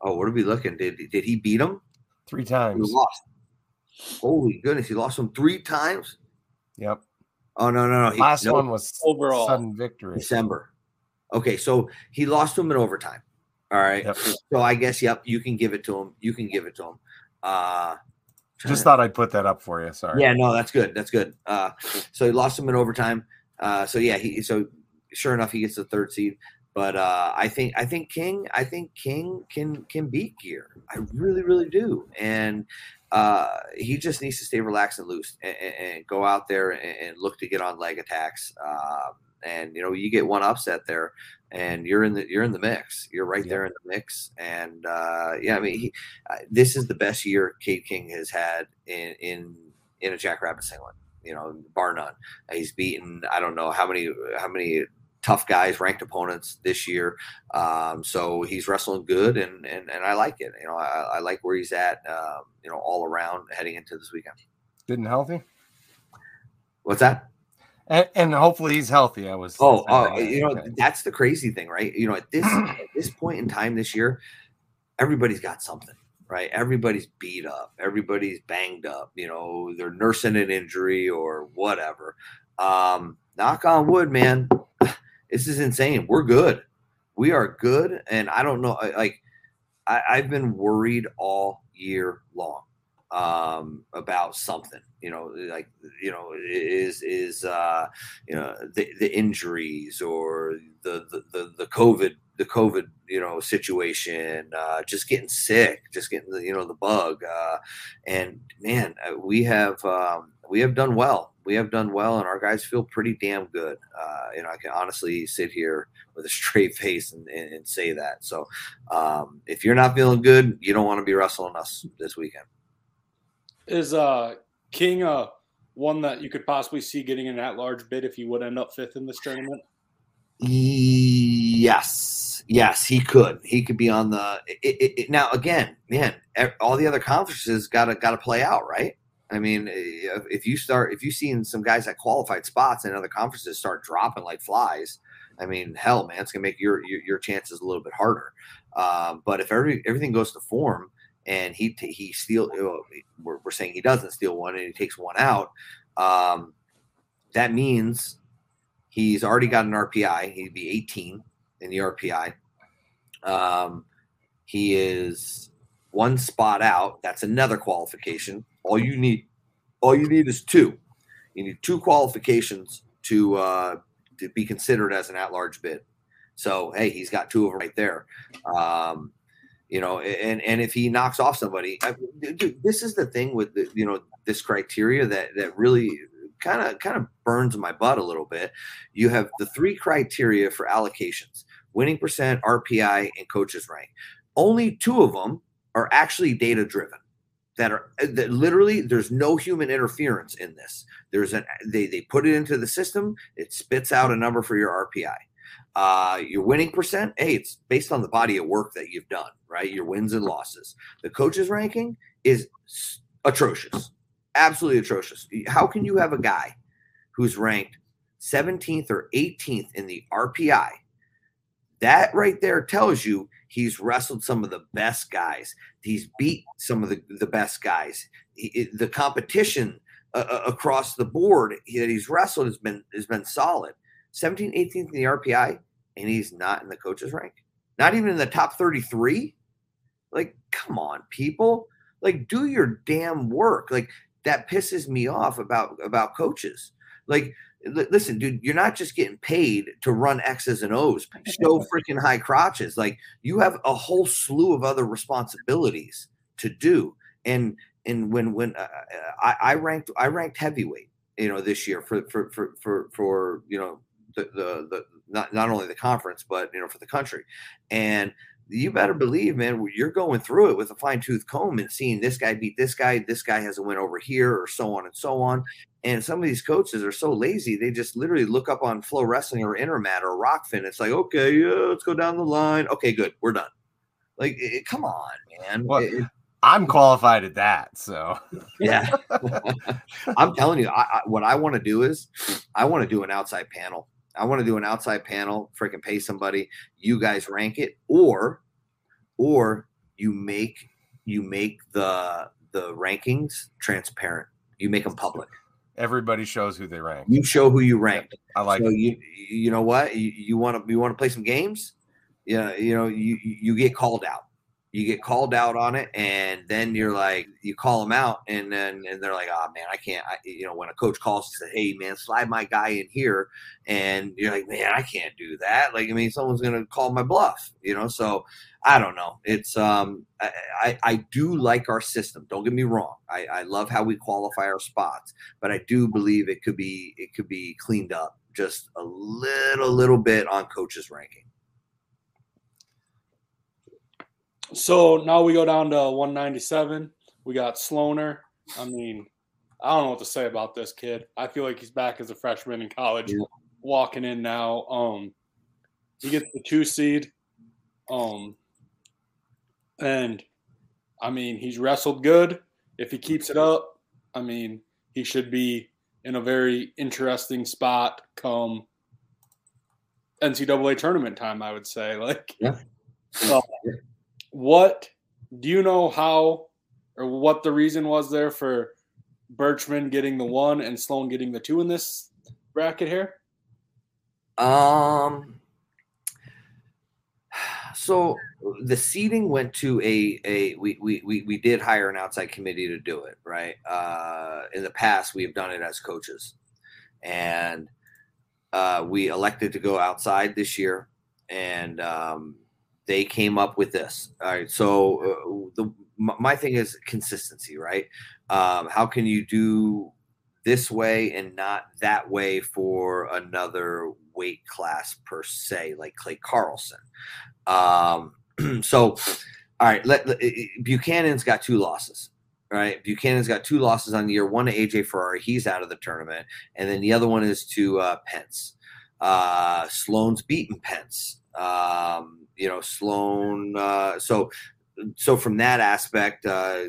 oh, what are we looking? Did did he beat him three times? He lost. Holy goodness, he lost him three times. Yep. Oh no no no! He, Last no, one was overall sudden victory. December. Okay, so he lost to him in overtime. All right. Yep. So I guess yep, you can give it to him. You can give it to him. Uh just thought I'd put that up for you. Sorry. Yeah, no, that's good. That's good. Uh, so he lost him in overtime. Uh, so yeah, he so sure enough he gets the third seed. But uh, I think I think King I think King can can beat Geer. I really really do, and uh, he just needs to stay relaxed and loose and, and go out there and, and, look to get on leg attacks. Um, and you know you get one upset there, and you're in the you're in the mix. You're right yeah. there in the mix. And uh, yeah, I mean he, uh, this is the best year Cade King has had in in in a Jackrabbit singlet you know, bar none. He's beaten I don't know how many how many tough guys, ranked opponents this year. Um, so he's wrestling good, and and and I like it. You know, I, I like where he's at. Um, you know, all around heading into this weekend. Good and healthy. What's that? And, and hopefully he's healthy. I was. Oh, uh, you know Okay. that's the crazy thing, right? You know, at this at this point in time this year, everybody's got something, right? Everybody's beat up, everybody's banged up. You know, they're nursing an injury or whatever. Um, knock on wood, man. This is insane. We're good. We are good, and I don't know. Like, I, I've been worried all year long um about something you know like you know is is uh you know the, the injuries or the, the the the covid the covid you know situation uh just getting sick just getting the you know the bug uh and man uh, we have um we have done well. We have done well and our guys feel pretty damn good uh you know i can honestly sit here with a straight face and, and, and say that. So um if you're not feeling good you don't want to be wrestling us this weekend Is uh King uh one that you could possibly see getting an at-large bid if he would end up fifth in this tournament? Yes, yes, he could. He could be on the. It, it, it- now again, man, all the other conferences got to got to play out, right? I mean, if you start, if you seen some guys that qualified spots in other conferences start dropping like flies, I mean, hell, man, it's gonna make your your, your chances a little bit harder. Um, but if every everything goes to form and he he steal, we're, we're saying he doesn't steal one and he takes one out, um, that means he's already got an RPI. He'd be 18 in the RPI. Um, he is one spot out. That's another qualification. All you need, all you need is two. You need two qualifications to uh, to be considered as an at-large bid. So hey, he's got two of them right there. Um, you know, and and if he knocks off somebody, I, dude, this is the thing with the, you know this criteria that that really kind of kind of burns my butt a little bit. You have the three criteria for allocations: winning percent, RPI, and coaches rank. Only two of them are actually data driven. That are eh, that literally there's no human interference in this. There's an they they put it into the system. It spits out a number for your RPI. Uh, your winning percent, hey, it's based on the body of work that you've done, right? Your wins and losses. The coaches ranking is atrocious, absolutely atrocious. How can you have a guy who's ranked 17th or 18th in the RPI? That right there tells you he's wrestled some of the best guys. He's beat some of the, the best guys. He- the competition uh, uh, across the board that he's wrestled has been has been solid. 17th, 18th in the RPI, and he's not in the coaches rank. Not even in the top 33. Like, come on, people. Like, do your damn work. Like, that pisses me off about about coaches. Like, li- listen, dude, you're not just getting paid to run X's and O's, show freaking high crotches. Like, you have a whole slew of other responsibilities to do. And and when when uh, I, I ranked I ranked heavyweight, you know, this year for for for for, for you know the, the the not not only the conference but you know for the country, and you better believe, man, you're going through it with a fine tooth comb and seeing this guy beat this guy, this guy has a win over here, or so on and so on. And some of these coaches are so lazy, they just literally look up on Flow Wrestling or Intermat or Rokfin. It's like, okay, yeah, let's go down the line. Okay, good, we're done. Like, it, come on, man. What? It- I'm qualified at that. So yeah, I'm telling you, I, I, what I want to do is, I want to do an outside panel. I want to do an outside panel, freaking pay somebody. You guys rank it, or, or you make you make the the rankings transparent. You make them public. everybody shows who they rank. You show who you ranked. I like so it. you you know what you want to you want to play some games. Yeah, you know you you get called out. You get called out on it, and then you're like you call them out, and then and they're like, oh man, I can't. I, you know when a coach calls and says, hey man, slide my guy in here, and you're like, man, I can't do that. Like I mean, someone's gonna call my bluff. You know, so I don't know. It's um I I, I do like our system. Don't get me wrong. I, I love how we qualify our spots, but I do believe it could be it could be cleaned up just a little little bit on coaches ranking. So now we go down to 197. We got Sloaner. I mean, I don't know what to say about this kid. I feel like he's back as a freshman in college, Yeah. walking in now. Um, he gets the two seed. Um, and I mean, he's wrestled good. If he keeps it up, I mean, he should be in a very interesting spot come NCAA tournament time. I would say, like, Yeah. What do you know how or what the reason was there for Birchman getting the one and Sloan getting the two in this bracket here? Um. So the seating went to a a we we we, we did hire an outside committee to do it right. Uh, in the past, we have done it as coaches, and uh, we elected to go outside this year, and um, they came up with this. All right, so uh, the my thing is consistency, right? Um, how can you do this way and not that way for another weight class per se, like Clay Carlson. Um, so, all right, let, let- Buchanan's got two losses. Right, Buchanan's got two losses on the year. One to AJ Ferrari, he's out of the tournament, and then the other one is to uh, Pence. Uh, Sloan's beaten Pence. Um, you know, Sloan. Uh, so, so from that aspect, uh,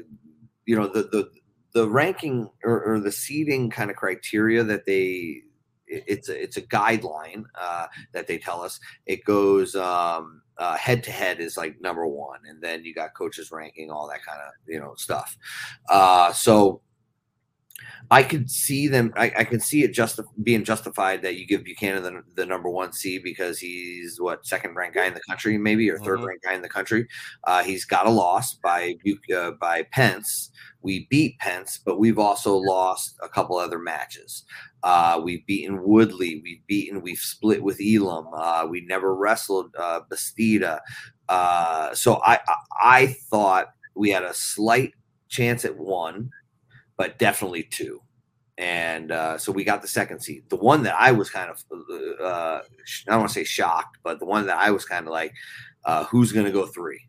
you know, the the the ranking or, or the seeding kind of criteria that they it's a, it's a guideline uh, that they tell us it goes um, uh, head to head is like number one and then you got coaches ranking all that kind of you know stuff uh, so I could see them. I, I can see it just being justified that you give Buchanan the, the number one seed because he's what second ranked guy in the country, maybe or 3rd Mhm. ranked guy in the country. Uh, he's got a loss by uh, by Pence. We beat Pence, but we've also lost a couple other matches. Uh, we've beaten Woodley. We've beaten. We've split with Elam. Uh, we never wrestled uh, Bastida. Uh, so I, I I thought we had a slight chance at one, but definitely two. And uh, so we got the second seed. The one that I was kind of, uh, I don't want to say shocked, but the one that I was kind of like, uh, who's going to go three?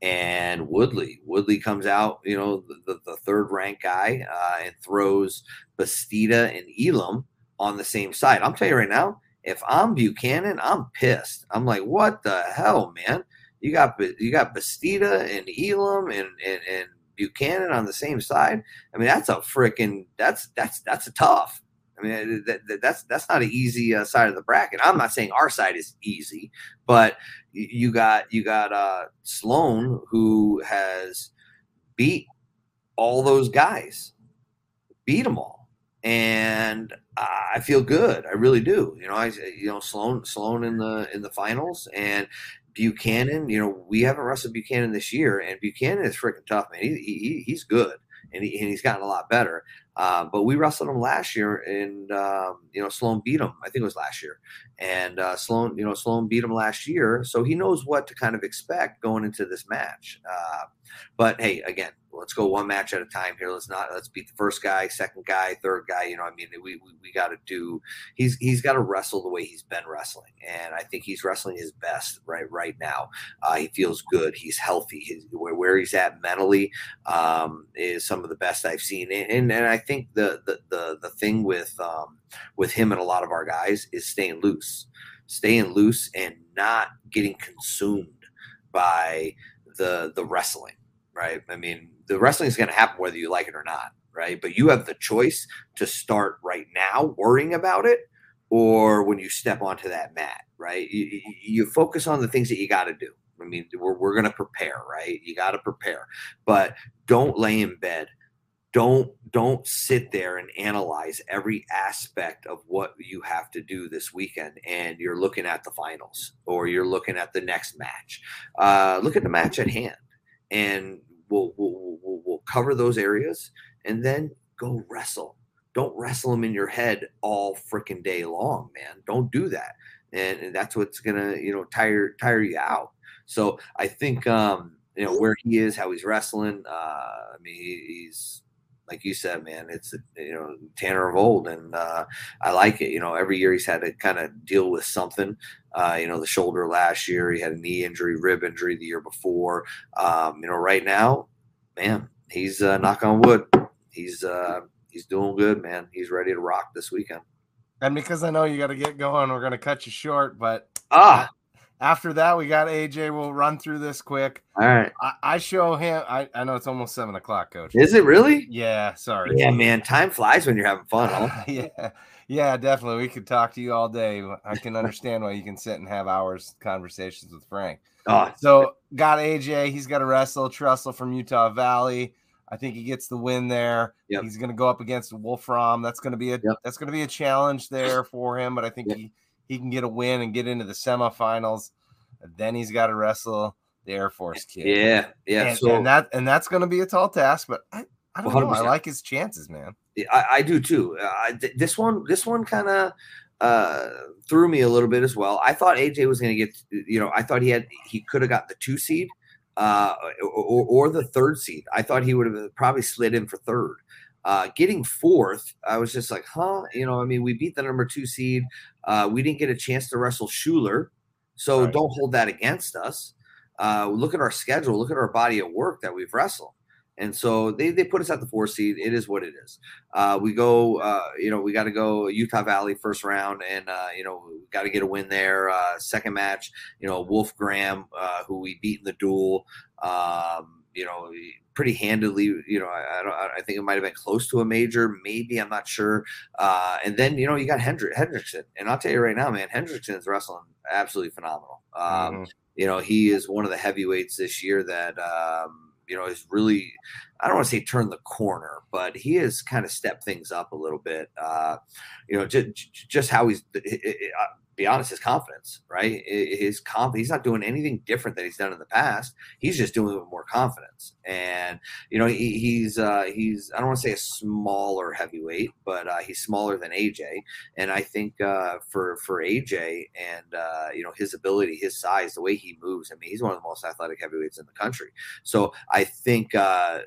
And Woodley, Woodley comes out, you know, the, the, the third ranked guy, uh, and throws Bastida and Elam on the same side. I'm telling you right now, if I'm Buchanan, I'm pissed. I'm like, what the hell, man? You got you got Bastida and Elam and and, and Buchanan on the same side. I mean, that's a freaking that's that's that's a tough. I mean, that, that, that's that's not an easy uh, side of the bracket. I'm not saying our side is easy, but you got you got uh, Sloan who has beat all those guys, beat them all, and I feel good. I really do. You know, I you know Sloan Sloan in the in the finals and Buchanan. You know, we haven't wrestled Buchanan this year, and Buchanan is freaking tough, man. He, he he's good, and, he, and he's gotten a lot better. Uh, but we wrestled him last year, and um, you know Sloan beat him. I think it was last year, and uh, Sloan, you know Sloan beat him last year, so he knows what to kind of expect going into this match. Uh, but hey, again, let's go one match at a time here. Let's not let's beat the first guy, second guy, third guy. You know, I mean, we we, we got to do. He's he's got to wrestle the way he's been wrestling, and I think he's wrestling his best right right now. Uh, he feels good. He's healthy. His, where, where he's at mentally um, is some of the best I've seen. And and, and I think the, the the the thing with um, with him and a lot of our guys is staying loose, staying loose, and not getting consumed by the the wrestling. Right? I mean, the wrestling is going to happen whether you like it or not. Right? But you have the choice to start right now worrying about it or when you step onto that mat, right? You, you- focus on the things that you got to do. I mean, we're, we're going to prepare, right? You got to prepare, but don't lay in bed. Don't don't sit there and analyze every aspect of what you have to do this weekend, and you're looking at the finals or you're looking at the next match. Uh, look at the match at hand, and we'll we'll, we'll, we'll cover those areas, and then go wrestle don't wrestle them in your head all freaking day long, man. Don't do that. And, and that's what's gonna, you know, tire tire you out. So I think um, you know, where he is, how he's wrestling, uh, I mean, he- he's like you said, man, it's you know, Tanner of old, and uh, I like it. You know, every year he's had to kind of deal with something. Uh, you know, the shoulder last year, he had a knee injury, rib injury the year before. Um, you know, right now, man, he's uh, knock on wood. He's uh, he's doing good, man. He's ready to rock this weekend. And because I know you got to get going, we're going to cut you short. But Ah, after that, we got AJ. We'll run through this quick. All right. I, I show him. I, I know it's almost seven o'clock, coach. Is it really? Yeah, sorry. Yeah, man. Time flies when you're having fun, huh? yeah, yeah, definitely. We could talk to you all day. I can understand why you can sit and have hours conversations with Frank. Oh, So got AJ. He's got to wrestle Trussell from Utah Valley. I think he gets the win there. Yep. He's going to go up against Wolfram. That's going to be a Yep. that's going to be a challenge there for him. But I think Yep. he he can get a win and get into the semifinals. Then he's got to wrestle the Air Force kid. yeah, yeah. and, so and that and that's going to be a tall task. But I, I don't know. I like his chances, man. I, I do too. Uh, th- this one, this one kind of uh, threw me a little bit as well. I thought AJ was going to get, you know, I thought he had, he could have got the two seed uh, or, or the third seed. I thought he would have probably slid in for third. Uh, getting fourth, I was just like, huh? You know, I mean, we beat the number two seed. Uh, we didn't get a chance to wrestle Schuler, so Right. don't hold that against us. Uh, look at our schedule. Look at our body of work that we've wrestled. And so they, they put us at the four seed. It is what it is. Uh, we go, uh, you know, we got to go Utah Valley first round, and uh, you know, we got to get a win there. Uh, second match, you know, Wolf Graham, uh, who we beat in the duel, um, you know, pretty handily. You know, I, I don't, I think it might have been close to a major, maybe I'm not sure. Uh, and then you know, you got Hendrick Hendrickson, and I'll tell you right now, man, Hendrickson's wrestling absolutely phenomenal. Um, Mhm. you know, he is one of the heavyweights this year that um, you know is really I don't want to say turn the corner, but he has kind of stepped things up a little bit. Uh, you know, just just how he's i- i- i- uh, be honest, his confidence, right? His conf- he's not doing anything different than he's done in the past. He's just doing it with more confidence, and you know, he, he's uh, he's I don't want to say a smaller heavyweight, but uh, he's smaller than AJ, and I think uh, for for AJ and uh, you know his ability, his size, the way he moves. I mean, he's one of the most athletic heavyweights in the country. So I think uh,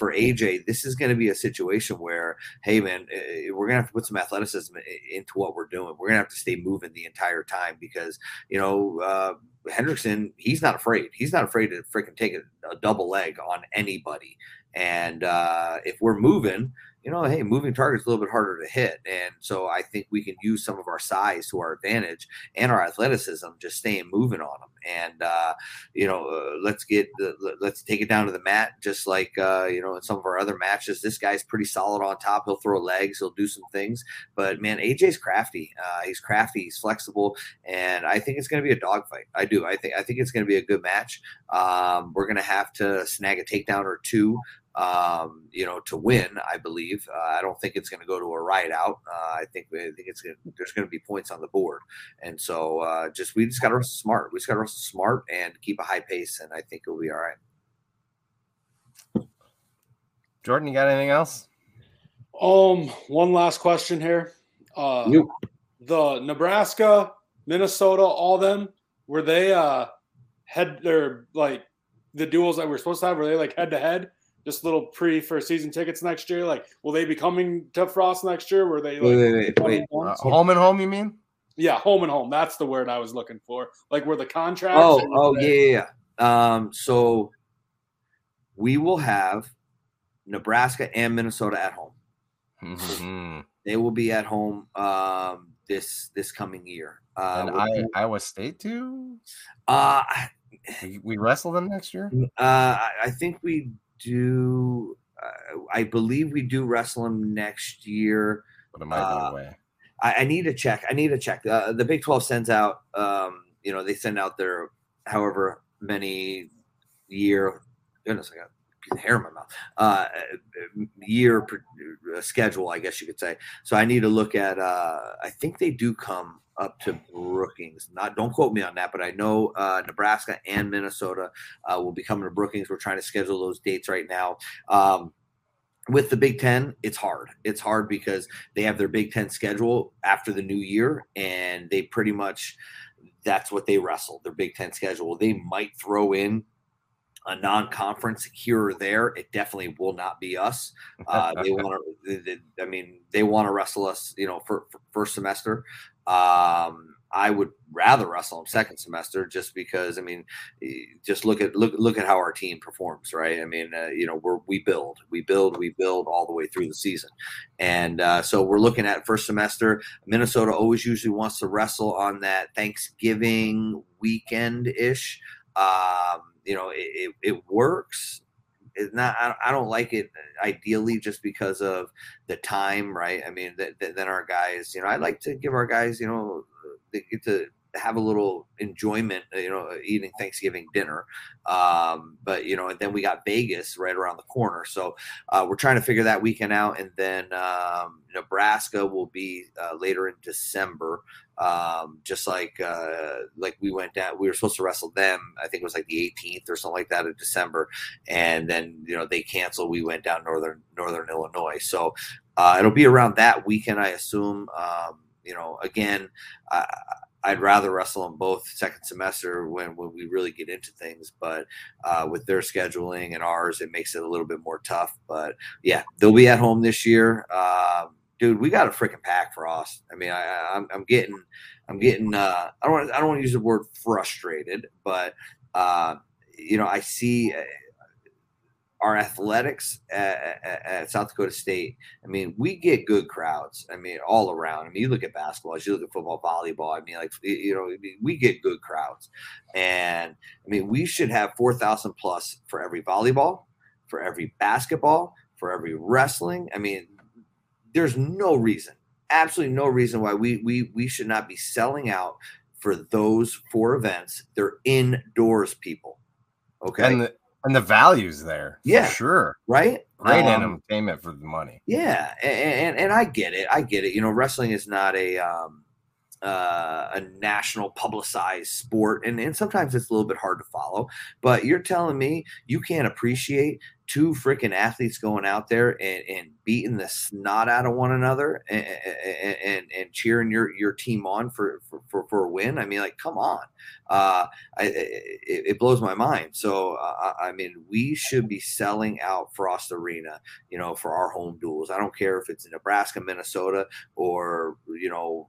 for AJ, this is going to be a situation where, hey man, eh, we're going to have to put some athleticism into what we're doing. We're going to have to stay moving the entire time because you know. Uh, Hendrickson, he's not afraid. He's not afraid to freaking take a, a double leg on anybody. And uh, if we're moving, you know, hey, moving target's a little bit harder to hit. And so I think we can use some of our size to our advantage and our athleticism, just staying moving on them. And, uh, you know, uh, let's get the, let- let's take it down to the mat, just like, uh, you know, in some of our other matches. This guy's pretty solid on top. He'll throw legs, he'll do some things. But man, AJ's crafty. Uh, he's crafty, he's flexible. And I think it's going to be a dogfight. I do. I think, I think it's going to be a good match. Um, we're going to have to snag a takedown or two um, you know, to win. I believe. Uh, I don't think it's going to go to a ride out. Uh, I think I think it's gonna, there's going to be points on the board, and so uh, just we just got to wrestle smart. We just got to wrestle smart and keep a high pace, and I think it'll be all right. Jordan, you got anything else? Um, one last question here. Uh, You. the Nebraska, Minnesota, all them were they uh head or like the duels that we're supposed to have? Were they like head to head? Just little pre for season tickets next year. Like, will they be coming to Frost next year? Were they like Wait, wait, wait, wait. Uh, home and home, you mean? Yeah, home and home. That's the word I was looking for. Like, were the contracts? Oh, oh the- yeah, yeah, yeah. Um, so we will have Nebraska and Minnesota at home. Mhm. They will be at home um, this this coming year. Uh, and we'll- I, Iowa State too. uh, We, we wrestle them next year. Uh, I, I think we do. Uh, I believe we do wrestle them next year. But it might Uh, away. I, I need to check. I need to check. Uh, the Big Twelve sends out. Um, you know, they send out their however many year. Goodness, I got a piece of hair in my mouth. Uh, year uh, schedule, I guess you could say. So I need to look at. Uh, I think they do come up to Brookings. Not don't quote me on that, but I know uh, Nebraska and Minnesota uh, will be coming to Brookings. We're trying to schedule those dates right now. Um, with the Big Ten, it's hard. It's hard because they have their Big Ten schedule after the new year, and they pretty much that's what they wrestle their Big Ten schedule. They might throw in a non-conference here or there. It definitely will not be us. Uh, they want to. I mean, they want to wrestle us. You know, for, for first semester. Um, I would rather wrestle them second semester just because I mean, just look at look look at how our team performs, right? I mean, uh, you know, we're we build, we build, we build all the way through the season, and uh, so we're looking at first semester. Minnesota always usually wants to wrestle on that Thanksgiving weekend ish. Um, you know, it, it, it works it's not I, don't like it uh, ideally just because of the time right? I mean then our guys you know i like to give our guys you know uh, they get to have a little enjoyment, uh, you know, uh, eating Thanksgiving dinner. Um, but you know, and then we got Vegas right around the corner, so uh, we're trying to figure that weekend out. And then um, Nebraska will be uh, later in December, um, just like uh, like we went down. We were supposed to wrestle them. I think it was like the 18th or something like that of December, and then you know they canceled. We went down northern northern Illinois, so uh, it'll be around that weekend, I assume. Um, you know, again, I, I'd rather wrestle them both second semester when, when we really get into things. But uh, with their scheduling and ours, it makes it a little bit more tough. But yeah, they'll be at home this year. Um, dude, we got a freaking pack for us. I mean, I, I'm, I'm getting, I'm getting, uh, I don't, want, I don't want to use the word frustrated, but uh, you know, I see our athletics at, at, South Dakota State, I mean, we get good crowds. I mean, all around. I mean, you look at basketball, as you look at football, volleyball. I mean, like you know, we get good crowds, and I mean, we should have four thousand plus for every volleyball, for every basketball, for every wrestling. I mean, there's no reason, absolutely no reason why we we we should not be selling out for those four events. They're indoors, people. Okay. And the, and the values there. Yeah, sure. Right. Great um, entertainment for the money. Yeah, and, and, and I get it. I get it. You know, wrestling is not a um, uh, a national publicized sport, and and sometimes it's a little bit hard to follow. But you're telling me you can't appreciate two freaking athletes going out there and, and beating the snot out of one another and, and, and cheering your, your team on for, for, for, a win. I mean, like, come on. Uh, I, it, it, blows my mind. So, uh, I mean, we should be selling out Frost Arena, you know, for our home duels. I don't care if it's in Nebraska, Minnesota, or, you know,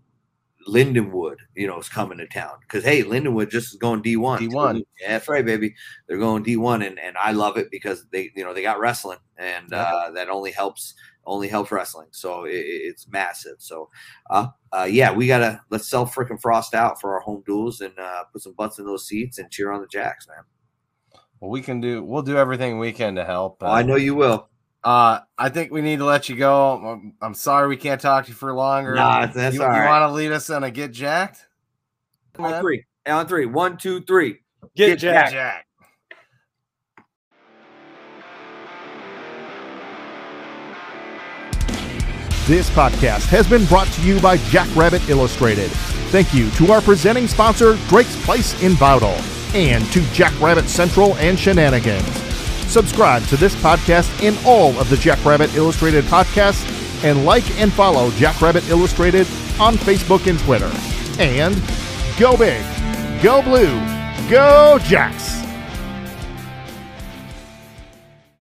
Lindenwood, you know, is coming to town because hey, Lindenwood just is going D one. D one, yeah, that's right, baby. They're going D one, and and I love it because they, you know, they got wrestling, and yeah. uh, that only helps only helps wrestling. So it, it's massive. So, uh, uh, yeah, we gotta let's sell freaking Frost out for our home duels and uh, put some butts in those seats and cheer on the Jacks, man. Well, we can do. We'll do everything we can to help. Oh, I know you will. Uh, I think we need to let you go. I'm, I'm sorry we can't talk to you for longer. Nah, that's you, all right. You want to lead us on a get jacked? On three. On three. One, two, three. Get, get jacked. jacked. This podcast has been brought to you by Jackrabbit Illustrated. Thank you to our presenting sponsor, Drake's Place in Bowdle, and to Jackrabbit Central and Shenanigans. Subscribe to this podcast and all of the Jackrabbit Illustrated podcasts, and like and follow Jackrabbit Illustrated on Facebook and Twitter. And go big, go blue, go Jacks!